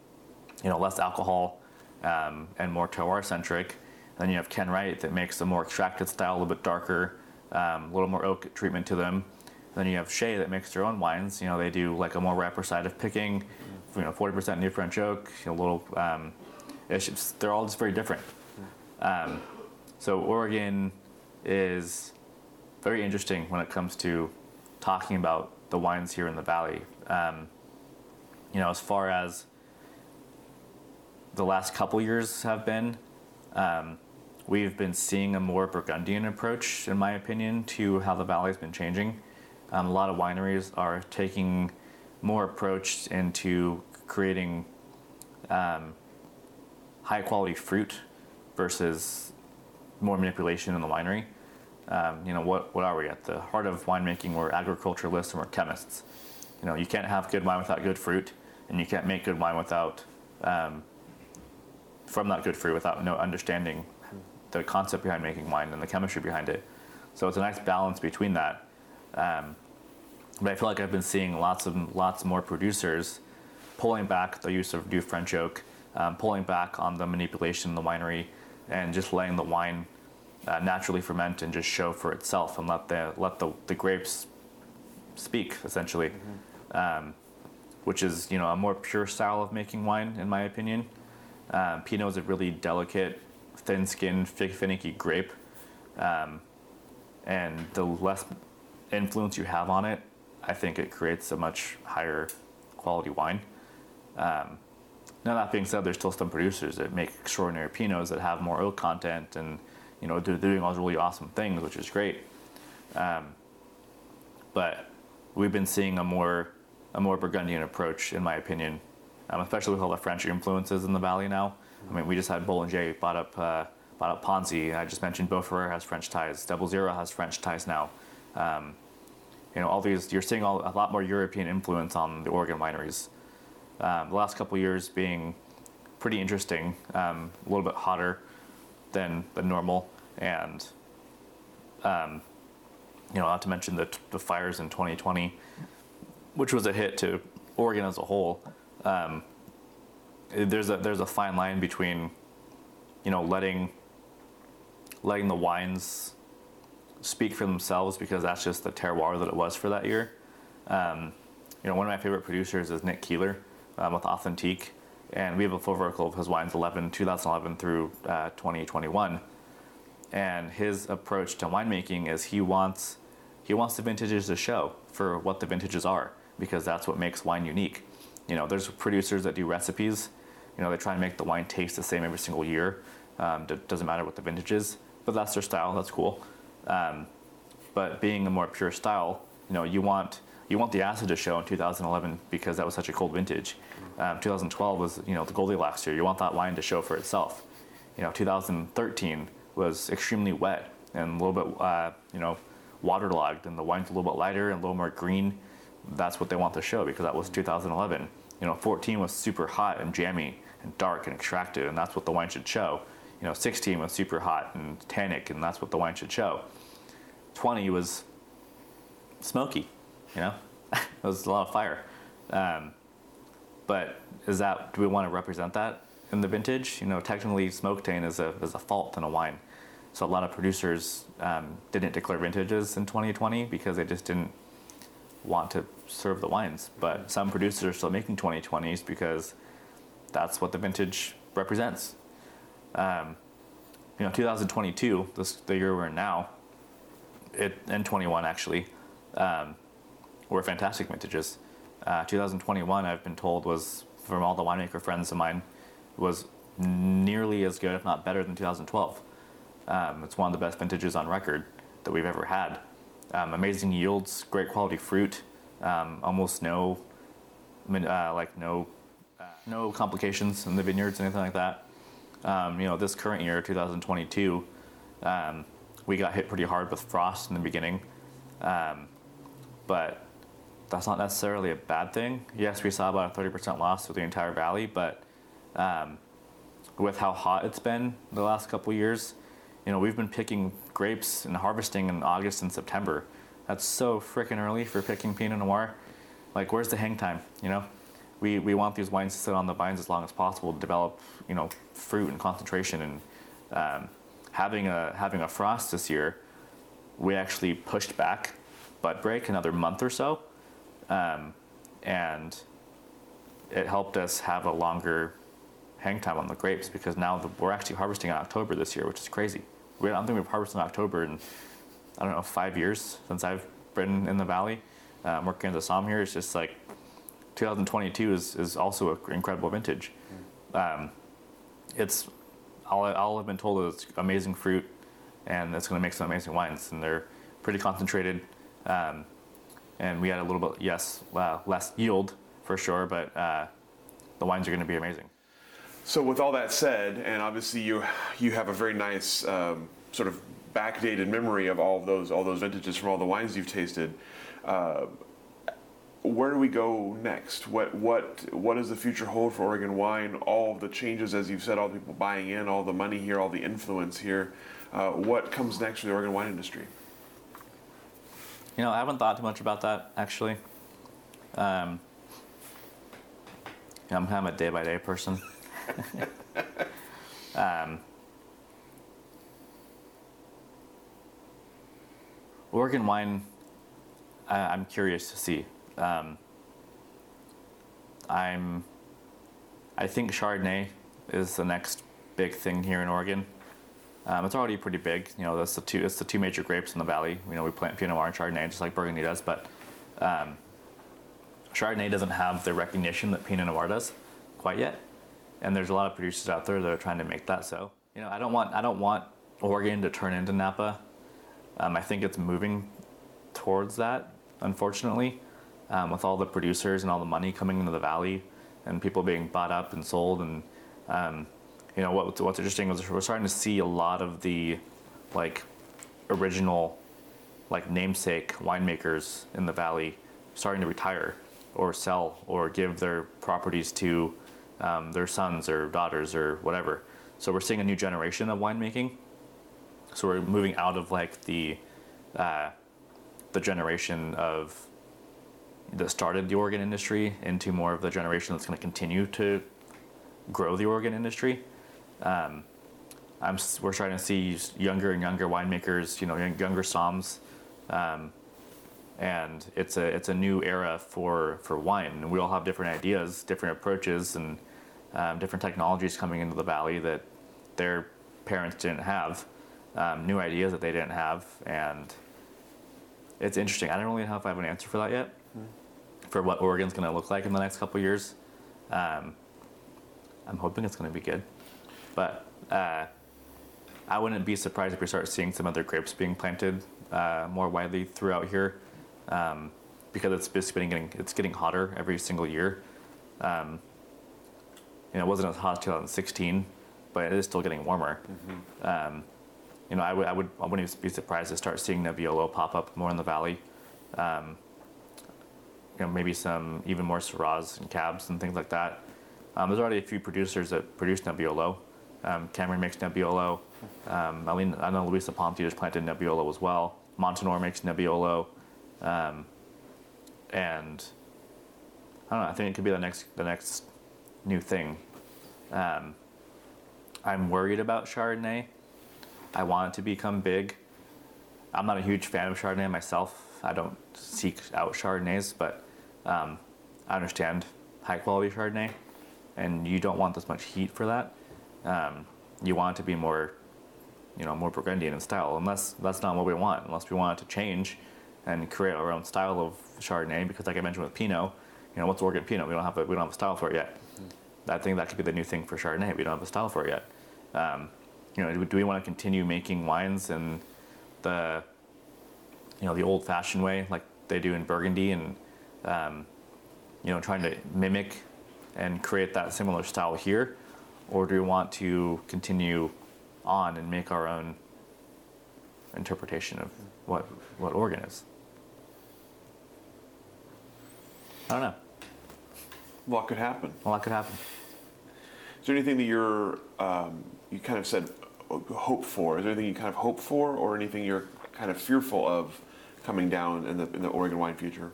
you know, less alcohol um, and more terroir centric. Then you have Ken Wright that makes a more extracted style, a little bit darker, um, a little more oak treatment to them. Then you have Shea that makes their own wines. You know, they do like a more rapper side of picking, you know, 40% new French oak, know, little, um, just, they're all just very different. Um, so Oregon is very interesting when it comes to talking about the wines here in the valley. Um, you know, as far as the last couple years have been, um, we've been seeing a more Burgundian approach, in my opinion, to how the valley's been changing. Um, a lot of wineries are taking more approach into creating um, high quality fruit versus more manipulation in the winery. Um, you know, what, what are we at the heart of winemaking? We're agriculturalists and we're chemists. You know, you can't have good wine without good fruit, and you can't make good wine without um, from that good fruit without no understanding the concept behind making wine and the chemistry behind it. So it's a nice balance between that. Um, but I feel like I've been seeing lots of lots more producers pulling back the use of new French oak, um, pulling back on the manipulation in the winery, and just letting the wine uh, naturally ferment and just show for itself and let the let the, the grapes speak essentially, um, which is you know a more pure style of making wine in my opinion. Um, Pinot is a really delicate, thin-skinned, finicky grape, um, and the less influence you have on it, I think it creates a much higher quality wine. Um, now that being said, there's still some producers that make extraordinary Pinots that have more oak content, and you know they're doing all these really awesome things, which is great. Um, but we've been seeing a more a more Burgundian approach, in my opinion, um, especially with all the French influences in the valley now. I mean, we just had Bollinger bought up uh, bought up Ponzi. I just mentioned Beaux Frères has French ties. Double Zero has French ties now. Um, you know, all these you're seeing all, a lot more European influence on the Oregon wineries. Um, the last couple years being pretty interesting, um, a little bit hotter than than normal, and um, you know, not to mention the, the fires in 2020, which was a hit to Oregon as a whole. Um, there's a there's a fine line between, you know, letting letting the wines speak for themselves because that's just the terroir that it was for that year. Um, you know, one of my favorite producers is Nick Keeler um, with Authentique, and we have a full vertical of his wines 11, 2011 through uh, 2021. And his approach to winemaking is he wants he wants the vintages to show for what the vintages are because that's what makes wine unique. You know, there's producers that do recipes. You know, they try and make the wine taste the same every single year. Um, d- doesn't matter what the vintage is, but that's their style. That's cool. Um, but being a more pure style, you know, you want you want the acid to show in 2011 because that was such a cold vintage. Um, 2012 was you know the Goldilocks year. You want that wine to show for itself. You know, 2013 was extremely wet and a little bit uh, you know waterlogged, and the wine's a little bit lighter and a little more green. That's what they want to show because that was 2011. You know, 14 was super hot and jammy and dark and extracted, and that's what the wine should show. You know, 16 was super hot and tannic, and that's what the wine should show. 20 was smoky, you know, it was a lot of fire. Um, but is that do we want to represent that in the vintage? You know, technically, smoke taint is a is a fault in a wine. So a lot of producers um, didn't declare vintages in 2020 because they just didn't want to serve the wines. But some producers are still making 2020s because that's what the vintage represents. Um, you know, 2022, this the year we're in now, it and 21 actually, um, were fantastic vintages. Uh, 2021, I've been told, was from all the winemaker friends of mine, was nearly as good, if not better, than 2012. Um, it's one of the best vintages on record that we've ever had. Um, amazing yields, great quality fruit, um, almost no, uh, like no, uh, no complications in the vineyards, anything like that. Um, you know, this current year, 2022, um, we got hit pretty hard with frost in the beginning, um, but that's not necessarily a bad thing. Yes, we saw about a 30% loss with the entire valley, but um, with how hot it's been the last couple years, you know, we've been picking grapes and harvesting in August and September. That's so freaking early for picking Pinot Noir. Like, where's the hang time? You know, we, we want these wines to sit on the vines as long as possible to develop, you know, fruit and concentration. And um, having a having a frost this year, we actually pushed back bud break another month or so, um, and it helped us have a longer hang time on the grapes because now the, we're actually harvesting in October this year, which is crazy. We, I don't think we've harvested in October in I don't know five years since I've been in the valley um, working as a somm here. It's just like 2022 is, is also an incredible vintage. Um, it's all, all I've been told is amazing fruit, and it's going to make some amazing wines, and they're pretty concentrated. Um, and we had a little bit yes uh, less yield for sure, but uh, the wines are going to be amazing. So with all that said, and obviously you you have a very nice um, sort of backdated memory of all of those all those vintages from all the wines you've tasted. Uh, where do we go next? What what what does the future hold for Oregon wine? All the changes, as you've said, all the people buying in, all the money here, all the influence here. Uh, what comes next for the Oregon wine industry? You know, I haven't thought too much about that actually. Um, I'm kind of a day by day person. Um, Oregon wine, I, I'm curious to see. Um, I'm, I think Chardonnay is the next big thing here in Oregon. Um, it's already pretty big. You know, that's the two. It's the two major grapes in the valley. You know, we plant Pinot Noir and Chardonnay just like Burgundy does, but um, Chardonnay doesn't have the recognition that Pinot Noir does quite yet. And there's a lot of producers out there that are trying to make that so. You know, I don't want I don't want Oregon to turn into Napa. Um, I think it's moving towards that, unfortunately, um, with all the producers and all the money coming into the valley, and people being bought up and sold and um, you know what, what's interesting is we're starting to see a lot of the like original like namesake winemakers in the valley starting to retire or sell or give their properties to um, their sons or daughters or whatever. So we're seeing a new generation of winemaking. So we're moving out of like the uh, the generation of that started the Oregon industry into more of the generation that's going to continue to grow the Oregon industry. Um, I'm, we're starting to see younger and younger winemakers, you know, younger somms, um, and it's a it's a new era for for wine. And we all have different ideas, different approaches, and um, different technologies coming into the valley that their parents didn't have, um, new ideas that they didn't have, and it's interesting. I don't really know if I have an answer for that yet, mm. for what Oregon's going to look like in the next couple years. Um, I'm hoping it's going to be good. But uh, I wouldn't be surprised if we start seeing some other grapes being planted uh, more widely throughout here, um, because it's basically getting it's getting hotter every single year. Um, you know, it wasn't as hot as 2016, but it is still getting warmer. Mm-hmm. Um, you know, I would I would I wouldn't be surprised to start seeing Nebbiolo pop up more in the valley. Um, you know, maybe some even more Syrahs and Cabs and things like that. Um, there's already a few producers that produce Nebbiolo. Um, Cameron makes Nebbiolo. Um, I, mean, I know Luisa Ponzi just planted Nebbiolo as well. Montinore makes Nebbiolo. Um, and I don't know. I think it could be the next the next new thing. Um, I'm worried about Chardonnay. I want it to become big. I'm not a huge fan of Chardonnay myself. I don't seek out Chardonnays, but um, I understand high quality Chardonnay, and you don't want this much heat for that. Um, you want it to be more, you know, more Burgundian in style. Unless that's not what we want. Unless we want it to change and create our own style of Chardonnay. Because like I mentioned with Pinot, you know, what's Oregon Pinot? We don't have a, we don't have a style for it yet. I think that could be the new thing for Chardonnay. We don't have a style for it yet. Um, you know, do we want to continue making wines in the, you know, the old-fashioned way like they do in Burgundy and, um, you know, trying to mimic and create that similar style here? or do we want to continue on and make our own interpretation of what what Oregon is. I don't know. What could happen? A lot could happen. Is there anything that you're, um, you kind of said uh, hope for? Is there anything you kind of hope for, or anything you're kind of fearful of coming down in the in the Oregon wine future?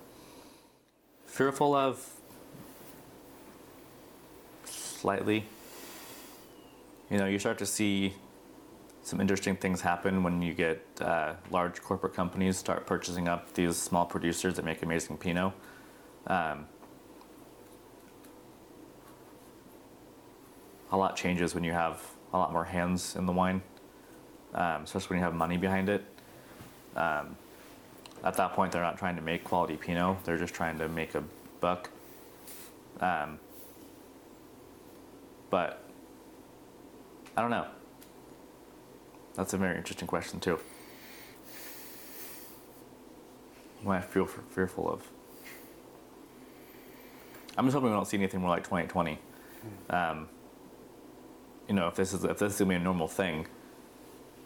Fearful of slightly. You know, you start to see some interesting things happen when you get uh, large corporate companies start purchasing up these small producers that make amazing Pinot. Um, a lot changes when you have a lot more hands in the wine, um, especially when you have money behind it. Um, at that point, they're not trying to make quality Pinot; they're just trying to make a buck. Um, but I don't know. That's a very interesting question too. What I feel f- fearful of. I'm just hoping we don't see anything more like 2020. Um, you know, if this is if this is gonna be a normal thing,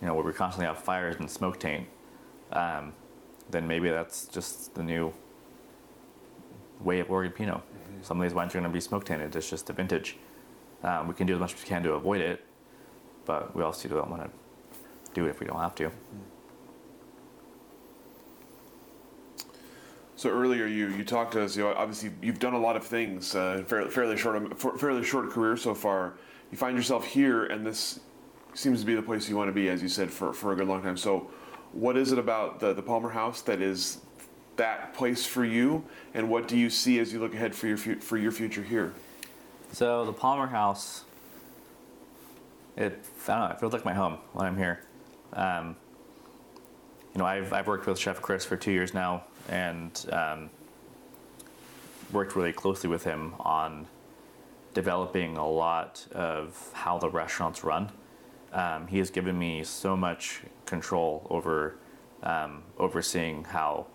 you know, where we constantly have fires and smoke taint, um, then maybe that's just the new way of Oregon Pinot. Some of these wines are gonna be smoke tainted. It's just the vintage. Um, we can do as much as we can to avoid it, but we also don't want to do it if we don't have to. So earlier, you you talked to us. You know, obviously, you've done a lot of things. Uh, fairly, fairly short, fairly short career so far. You find yourself here, and this seems to be the place you want to be, as you said, for, for a good long time. So, what is it about the the Palmer House that is that place for you, and what do you see as you look ahead for your for your future here? So the Palmer House, it I don't know, it feels like my home when I'm here. Um, you know, I've I've worked with Chef Chris for two years now, and um, worked really closely with him on developing a lot of how the restaurants run. Um, he has given me so much control over um, overseeing how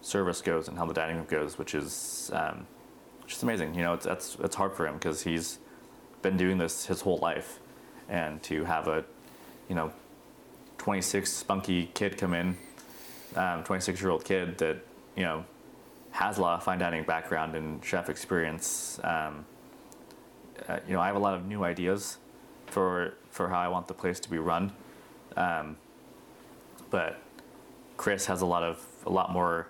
service goes and how the dining room goes, which is um, just amazing. You know, it's that's it's hard for him because he's been doing this his whole life, and to have a, you know, 26 spunky kid come in, um, 26 year old kid that you know has a lot of fine dining background and chef experience. Um, uh, you know, I have a lot of new ideas for for how I want the place to be run, um, but Chris has a lot of a lot more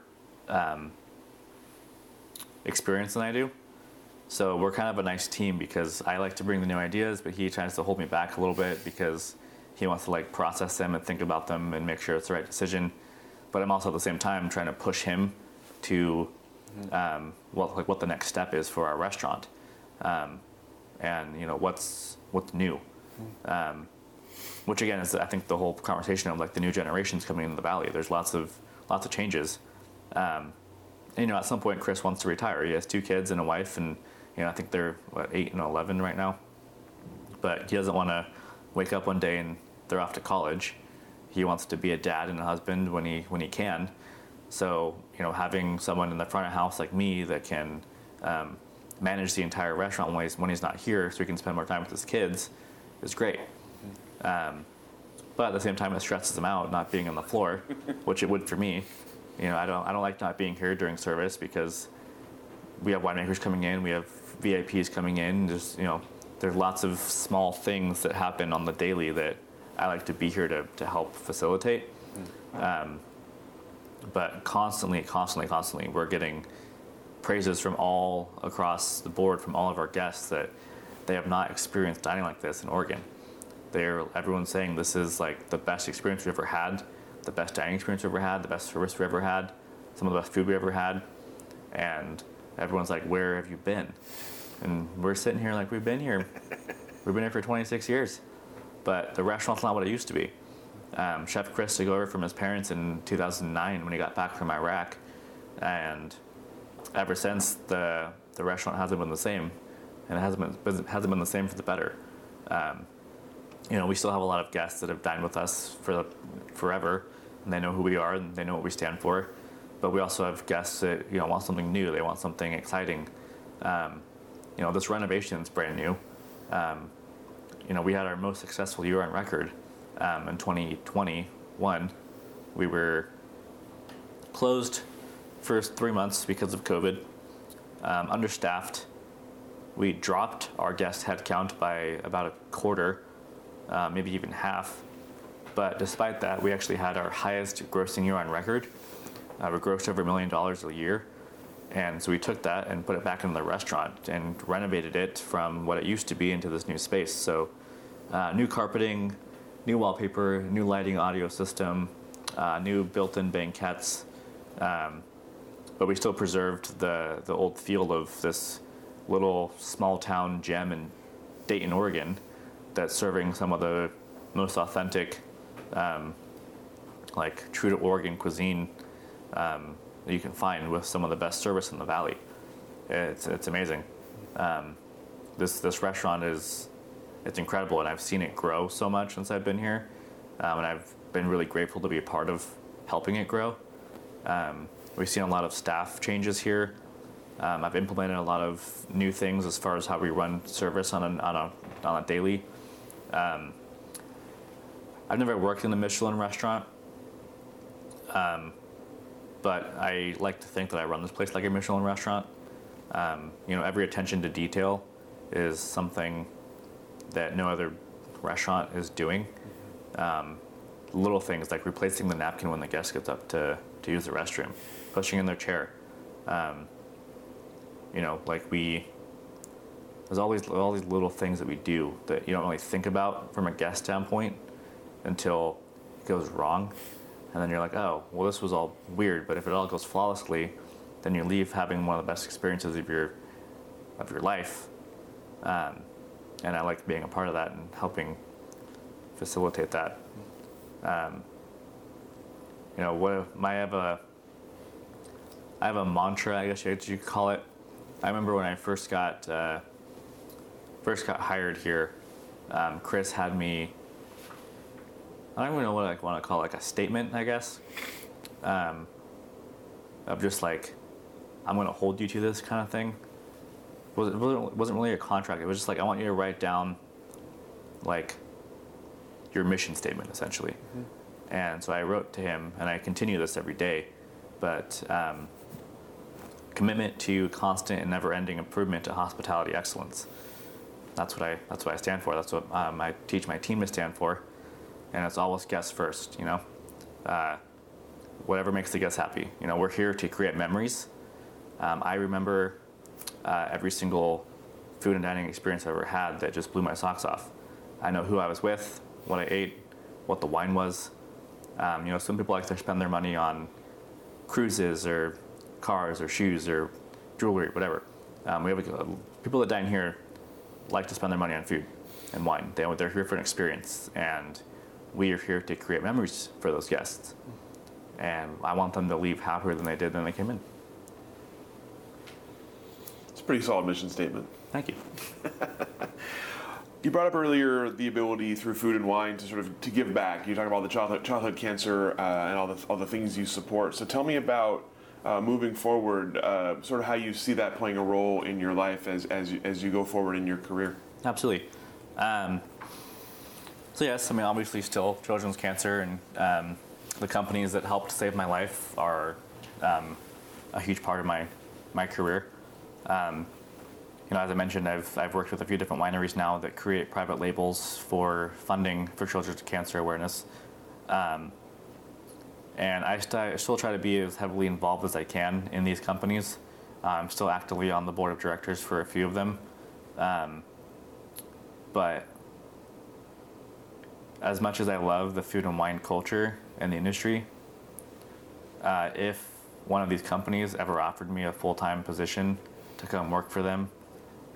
um, experience than I do. So we're kind of a nice team because I like to bring the new ideas, but he tries to hold me back a little bit because he wants to like process them and think about them and make sure it's the right decision. But I'm also at the same time trying to push him to um, what like what the next step is for our restaurant, um, and you know what's what's new. Um, which again is I think the whole conversation of like the new generations coming into the valley. There's lots of lots of changes. Um, and, you know, at some point, Chris wants to retire. He has two kids and a wife, and you know, I think they're what eight and eleven right now. But he doesn't want to wake up one day and they're off to college. He wants to be a dad and a husband when he when he can. So you know, having someone in the front of house like me that can um, manage the entire restaurant when he's when he's not here, so he can spend more time with his kids, is great. Um, but at the same time, it stresses him out not being on the floor, which it would for me. You know, I don't I don't like not being here during service because we have winemakers coming in, we have VIPs coming in. Just you know, there's lots of small things that happen on the daily that I like to be here to to help facilitate. Um, but constantly, constantly, constantly, we're getting praises from all across the board from all of our guests that they have not experienced dining like this in Oregon. They're everyone's saying this is like the best experience we've ever had, the best dining experience we've ever had, the best service we've ever had, some of the best food we ever had, and everyone's like, "Where have you been?" And we're sitting here like we've been here, we've been here for 26 years, but the restaurant's not what it used to be. Um, Chef Chris took over from his parents in 2009 when he got back from Iraq, and ever since the the restaurant hasn't been the same, and it hasn't been hasn't been the same for the better. Um, you know, we still have a lot of guests that have dined with us for forever, and they know who we are and they know what we stand for. But we also have guests that you know want something new. They want something exciting. Um, you know, this renovation is brand new. Um, you know, we had our most successful year on record um, in 2021, we were closed for three months because of COVID, um, understaffed. We dropped our guest headcount by about a quarter, uh, maybe even half. But despite that, we actually had our highest grossing year on record. Uh, we grossed over a million dollars a year. And so we took that and put it back into the restaurant and renovated it from what it used to be into this new space. So, uh, new carpeting, new wallpaper, new lighting, audio system, uh, new built-in banquettes. Um, but we still preserved the the old feel of this little small town gem in Dayton, Oregon, that's serving some of the most authentic, um, like true to Oregon cuisine um, that you can find with some of the best service in the valley. It's it's amazing. Um, this this restaurant is it's incredible, and I've seen it grow so much since I've been here, um, and I've been really grateful to be a part of helping it grow. Um, we've seen a lot of staff changes here. Um, I've implemented a lot of new things as far as how we run service on a, on a, on a daily. Um, I've never worked in a Michelin restaurant, um, but I like to think that I run this place like a Michelin restaurant. Um, you know, every attention to detail is something that no other restaurant is doing. Um, little things like replacing the napkin when the guest gets up to, to use the restroom, pushing in their chair. Um, you know, like we, there's always all these little things that we do that you don't really think about from a guest standpoint until it goes wrong. And then you're like, oh, well, this was all weird, but if it all goes flawlessly, then you leave having one of the best experiences of your, of your life. Um, and I like being a part of that and helping facilitate that. Um, you know, what I have a, I have a mantra, I guess you could call it. I remember when I first got uh, first got hired here, um, Chris had me. I don't even know what I want to call it, like a statement, I guess, um, of just like, I'm going to hold you to this kind of thing. It wasn't, wasn't really a contract. It was just like I want you to write down, like, your mission statement essentially. And so I wrote to him, and I continue this every day, but um, commitment to constant and never-ending improvement to hospitality excellence. That's what I that's what I stand for. That's what um, I teach my team to stand for, and it's always guests first. You know, uh, whatever makes the guests happy. You know, we're here to create memories. Um, I remember uh, every single food and dining experience I ever had that just blew my socks off. I know who I was with, what I ate, what the wine was. Um, you know, some people like to spend their money on cruises or cars or shoes or jewelry, whatever. Um, we have a, people that dine here like to spend their money on food and wine. They, they're here for an experience, and we are here to create memories for those guests. And I want them to leave happier than they did when they came in. It's a pretty solid mission statement. Thank you. You brought up earlier the ability through food and wine to sort of to give back. You talk about the childhood, childhood cancer uh, and all the all the things you support. So tell me about uh, moving forward, uh, sort of how you see that playing a role in your life as as you, as you go forward in your career. Absolutely. Um, so yes, I mean obviously still children's cancer and um, the companies that helped save my life are um, a huge part of my my career. Um, you know, as I mentioned, I've I've worked with a few different wineries now that create private labels for funding for children's cancer awareness. Um, and I, st- still try to be as heavily involved as I can in these companies. I'm still actively on the board of directors for a few of them. Um, but as much as I love the food and wine culture and the industry, uh, if one of these companies ever offered me a full time position to come work for them,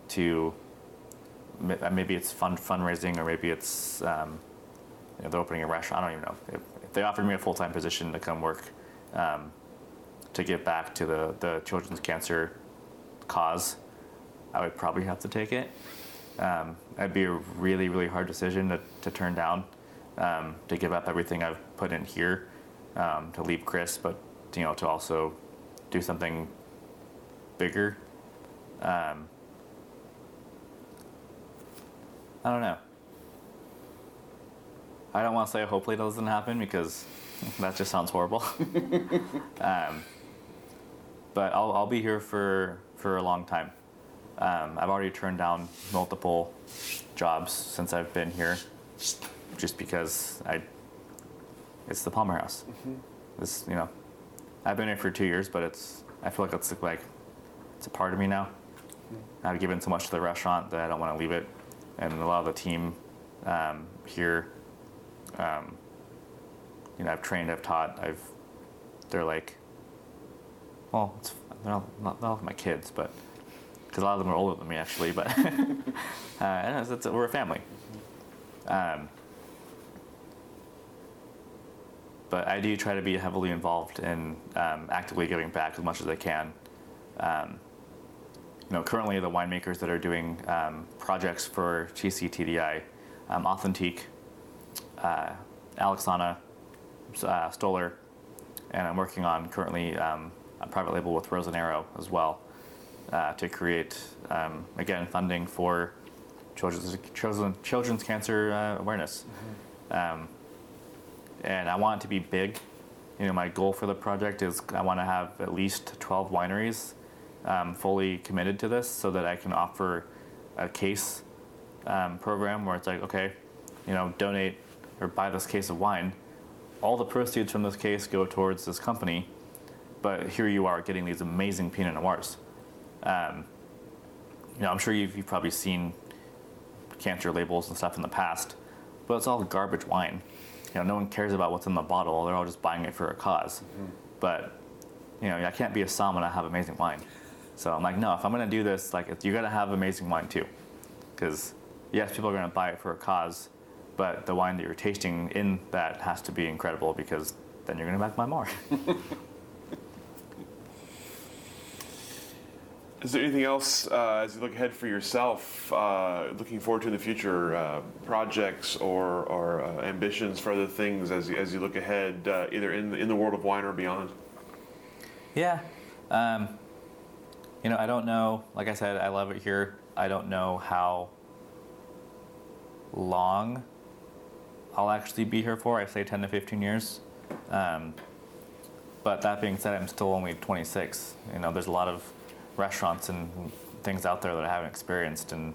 to maybe it's fund fundraising or maybe it's um, you know, they're opening a restaurant. I don't even know. If they offered me a full time position to come work um, to give back to the, the children's cancer cause, I would probably have to take it. Um, it'd be a really, really hard decision to, to turn down, um, to give up everything I've put in here, um, to leave Chris, but you know, to also do something bigger. Um, I don't know. I don't want to say hopefully it doesn't happen because that just sounds horrible. um, but I'll, I'll be here for, for a long time. Um, I've already turned down multiple jobs since I've been here, just because I. It's the Palmer House. This, you know, I've been here for two years, but it's. I feel like it's like, it's a part of me now. I've given so much to the restaurant that I don't want to leave it, and a lot of the team um, here. Um, you know, I've trained, I've taught, I've. They're like. Well, it's they're not, not, not my kids, but because a lot of them are older than me actually, but uh, it's, it's, we're a family. Um, but I do try to be heavily involved in um, actively giving back as much as I can. Um, you know, currently the winemakers that are doing um, projects for TCTDI, um, Authentique, uh, Alexana, uh, Stoller, and I'm working on currently um, a private label with Rosanero as well uh, to create, um, again, funding for children's, children, children's cancer uh, awareness. Um, and I want it to be big. You know, my goal for the project is I want to have at least 12 wineries um, fully committed to this so that I can offer a case um, program where it's like, okay, you know, donate or buy this case of wine. All the proceeds from this case go towards this company, but here you are getting these amazing Pinot Noirs. Um, you know, I'm sure you've, you've probably seen cancer labels and stuff in the past, but it's all garbage wine. You know, no one cares about what's in the bottle. They're all just buying it for a because But you know, I can't be a somm and I have amazing wine. So I'm like, no, if I'm gonna do this, like, you gotta have amazing wine too, because yes, people are gonna buy it for a cause, but the wine that you're tasting in that has to be incredible because then you're gonna back my more. Is there anything else uh, as you look ahead for yourself, uh, looking forward to in the future, uh, projects or, or uh, ambitions for other things as you, as you look ahead, uh, either in the, in the world of wine or beyond? Yeah. Um, you know, I don't know. Like I said, I love it here. I don't know how long I'll actually be here for. I say 10 to 15 years. Um, but that being said, I'm still only 26. You know, there's a lot of restaurants and things out there that I haven't experienced. And,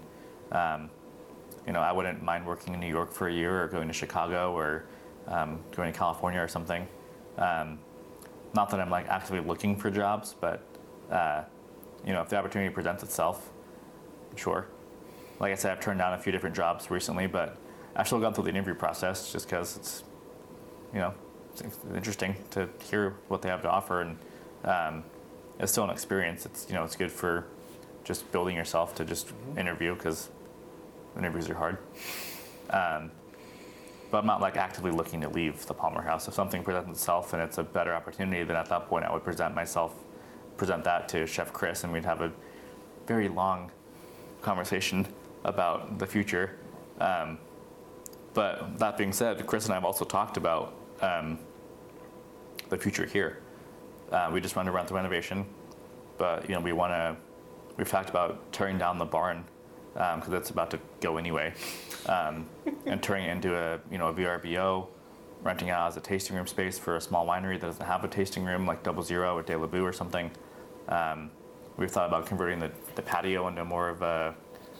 um, you know, I wouldn't mind working in New York for a year or going to Chicago or um, going to California or something. Um, not that I'm like actively looking for jobs, but, uh, you know, if the opportunity presents itself, sure. Like I said, I've turned down a few different jobs recently, but I've still gone through the interview process just because it's, you know, it's interesting to hear what they have to offer. And, um, it's still an experience. It's you know it's good for just building yourself to just interview because interviews are hard. Um, but I'm not like actively looking to leave the Palmer House. If something presents itself and it's a better opportunity, then at that point I would present myself, present that to Chef Chris, and we'd have a very long conversation about the future. Um, but that being said, Chris and I have also talked about um, the future here. Uh, we just want to run the renovation, but you know we want to. We've talked about tearing down the barn because um, it's about to go anyway, um, and turning it into a you know a VRBO, renting out as a tasting room space for a small winery that doesn't have a tasting room like Double Zero or De La Boue or something. Um, we've thought about converting the, the patio into more of a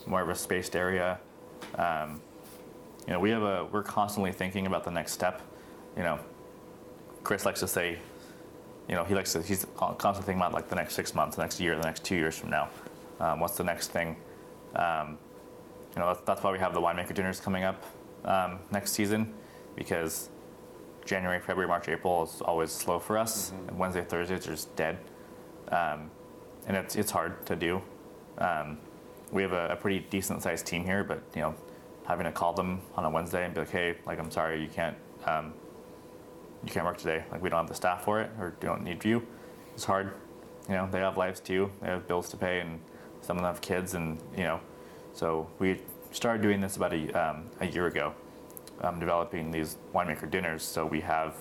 more of a spaced area. Um, you know, we have a we're constantly thinking about the next step. You know, Chris likes to say you know, he likes to, he's constantly thinking about like the next six months, the next year, the next two years from now. Um, what's the next thing? Um, you know, that's, that's, why we have the winemaker dinners coming up um, next season because January, February, March, April is always slow for us. Mm-hmm. And Wednesday, Thursdays are just dead. Um, and it's, it's hard to do. Um, we have a, a pretty decent sized team here, but, you know, having to call them on a Wednesday and be like, hey, like, I'm sorry, you can't um, you can't work today. Like we don't have the staff for it, or don't need you. It's hard. You know, they have lives too. They have bills to pay, and some of them have kids, and you know, so we started doing this about a, um, a year ago, um, developing these winemaker dinners. So we have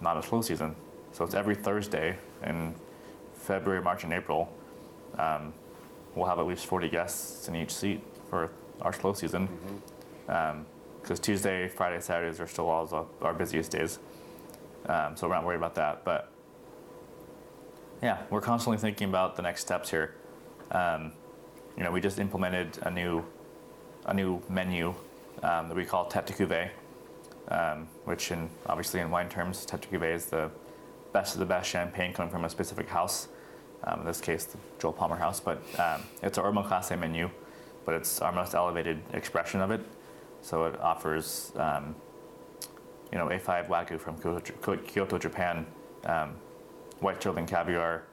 not a slow season. So it's every Thursday in February, March, and April. Um, we'll have at least 40 guests in each seat for our slow season. Mm-hmm. Um, because Tuesday, Friday, Saturdays are still all our busiest days. um, so we're not worried about that. But yeah, we're constantly thinking about the next steps here. Um, you know, we just implemented a new a new menu um, that we call Tete de Cuvée, um, which in obviously in wine terms, Tete de Cuvée is the best of the best champagne coming from a specific house. Um, in this case, the Joel Palmer House, but um, it's our omakase menu, but it's our most elevated expression of it. So it offers, um, you know, A5 Wagyu from Kyoto, Japan, um, white sterling caviar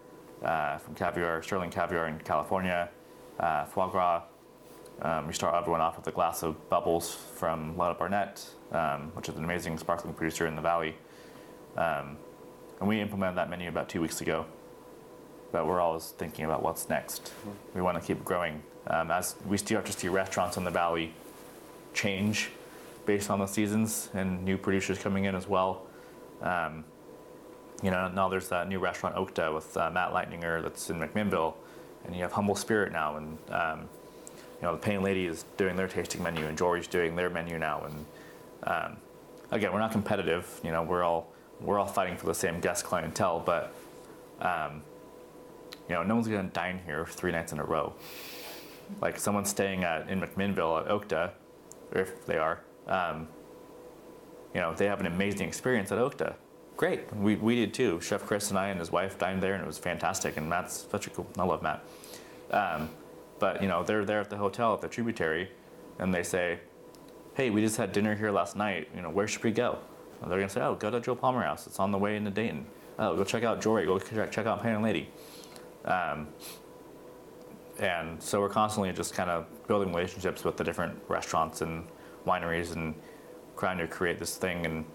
uh, from caviar, sterling caviar in California, uh, foie gras. Um, we start everyone off with a glass of bubbles from Lytle-Barnett, um, which is an amazing sparkling producer in the valley. Um, and we implemented that menu about two weeks ago. But we're always thinking about what's next. Mm-hmm. We want to keep growing. Um, as we start to see restaurants in the valley change based on the seasons and new producers coming in as well. Um, you know, now there's that new restaurant Okta with uh, Matt Lightner that's in McMinnville, and you have Humble Spirit now, and um, you know the Painted Lady is doing their tasting menu, and Jory's doing their menu now, and um, again, we're not competitive. You know, we're all we're all fighting for the same guest clientele, but um, you know, no one's going to dine here three nights in a row. Like someone staying at in McMinnville at Okta, if they are, um, you know, they have an amazing experience at Okta. Great, we, we did too. Chef Chris and I and his wife dined there, and it was fantastic. And Matt's such a cool. I love Matt. Um, but you know, they're there at the hotel at the Tributary, and they say, "Hey, we just had dinner here last night. You know, where should we go?" they're gonna say, oh, go to Joel Palmer House. It's on the way into Dayton. Oh, go check out Jory. Go check, check out Painted Lady. Um, and so we're constantly just kind of building relationships with the different restaurants and wineries and trying to create this thing. And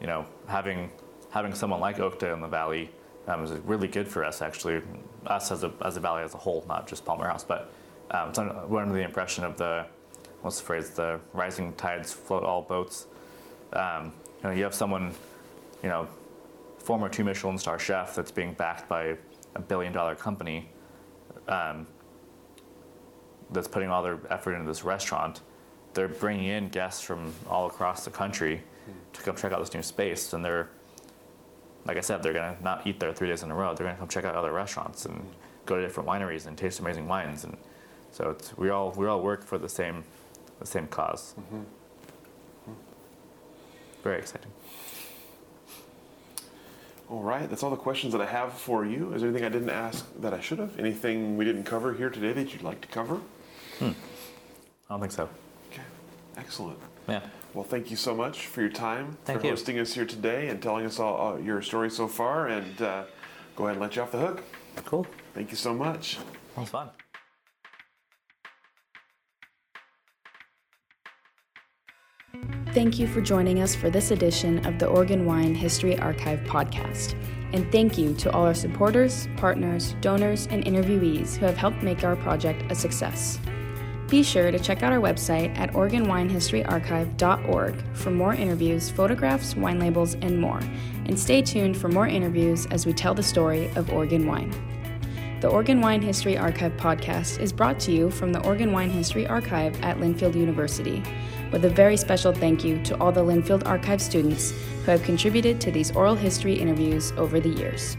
you know, having having someone like Okta in the valley um, is really good for us. Actually, us as a as a valley as a whole, not just Palmer House. But um, we're under the impression of the what's the phrase? The rising tides float all boats. Um, you know, you have someone, you know, former two Michelin star chef that's being backed by a billion dollar company um, that's putting all their effort into this restaurant. They're bringing in guests from all across the country to come check out this new space, and they're, like I said, they're gonna not eat there three days in a row. They're gonna come check out other restaurants and go to different wineries and taste amazing wines, and so we all we all work for the same the same because mm-hmm. Very exciting. All right, that's all the questions that I have for you. Is there anything I didn't ask that I should have? Anything we didn't cover here today that you'd like to cover? Hmm. I don't think so. Okay, excellent. Yeah. Well, thank you so much for your time, thank for you. hosting us here today and telling us all uh, your story so far. And uh, go ahead and let you off the hook. Cool. Thank you so much. That was fun. Thank you for joining us for this edition of the Oregon Wine History Archive podcast. And thank you to all our supporters, partners, donors, and interviewees who have helped make our project a success. Be sure to check out our website at OregonWineHistoryArchive.org for more interviews, photographs, wine labels, and more. And stay tuned for more interviews as we tell the story of Oregon wine. The Oregon Wine History Archive podcast is brought to you from the Oregon Wine History Archive at Linfield University, with a very special thank you to all the Linfield Archive students who have contributed to these oral history interviews over the years.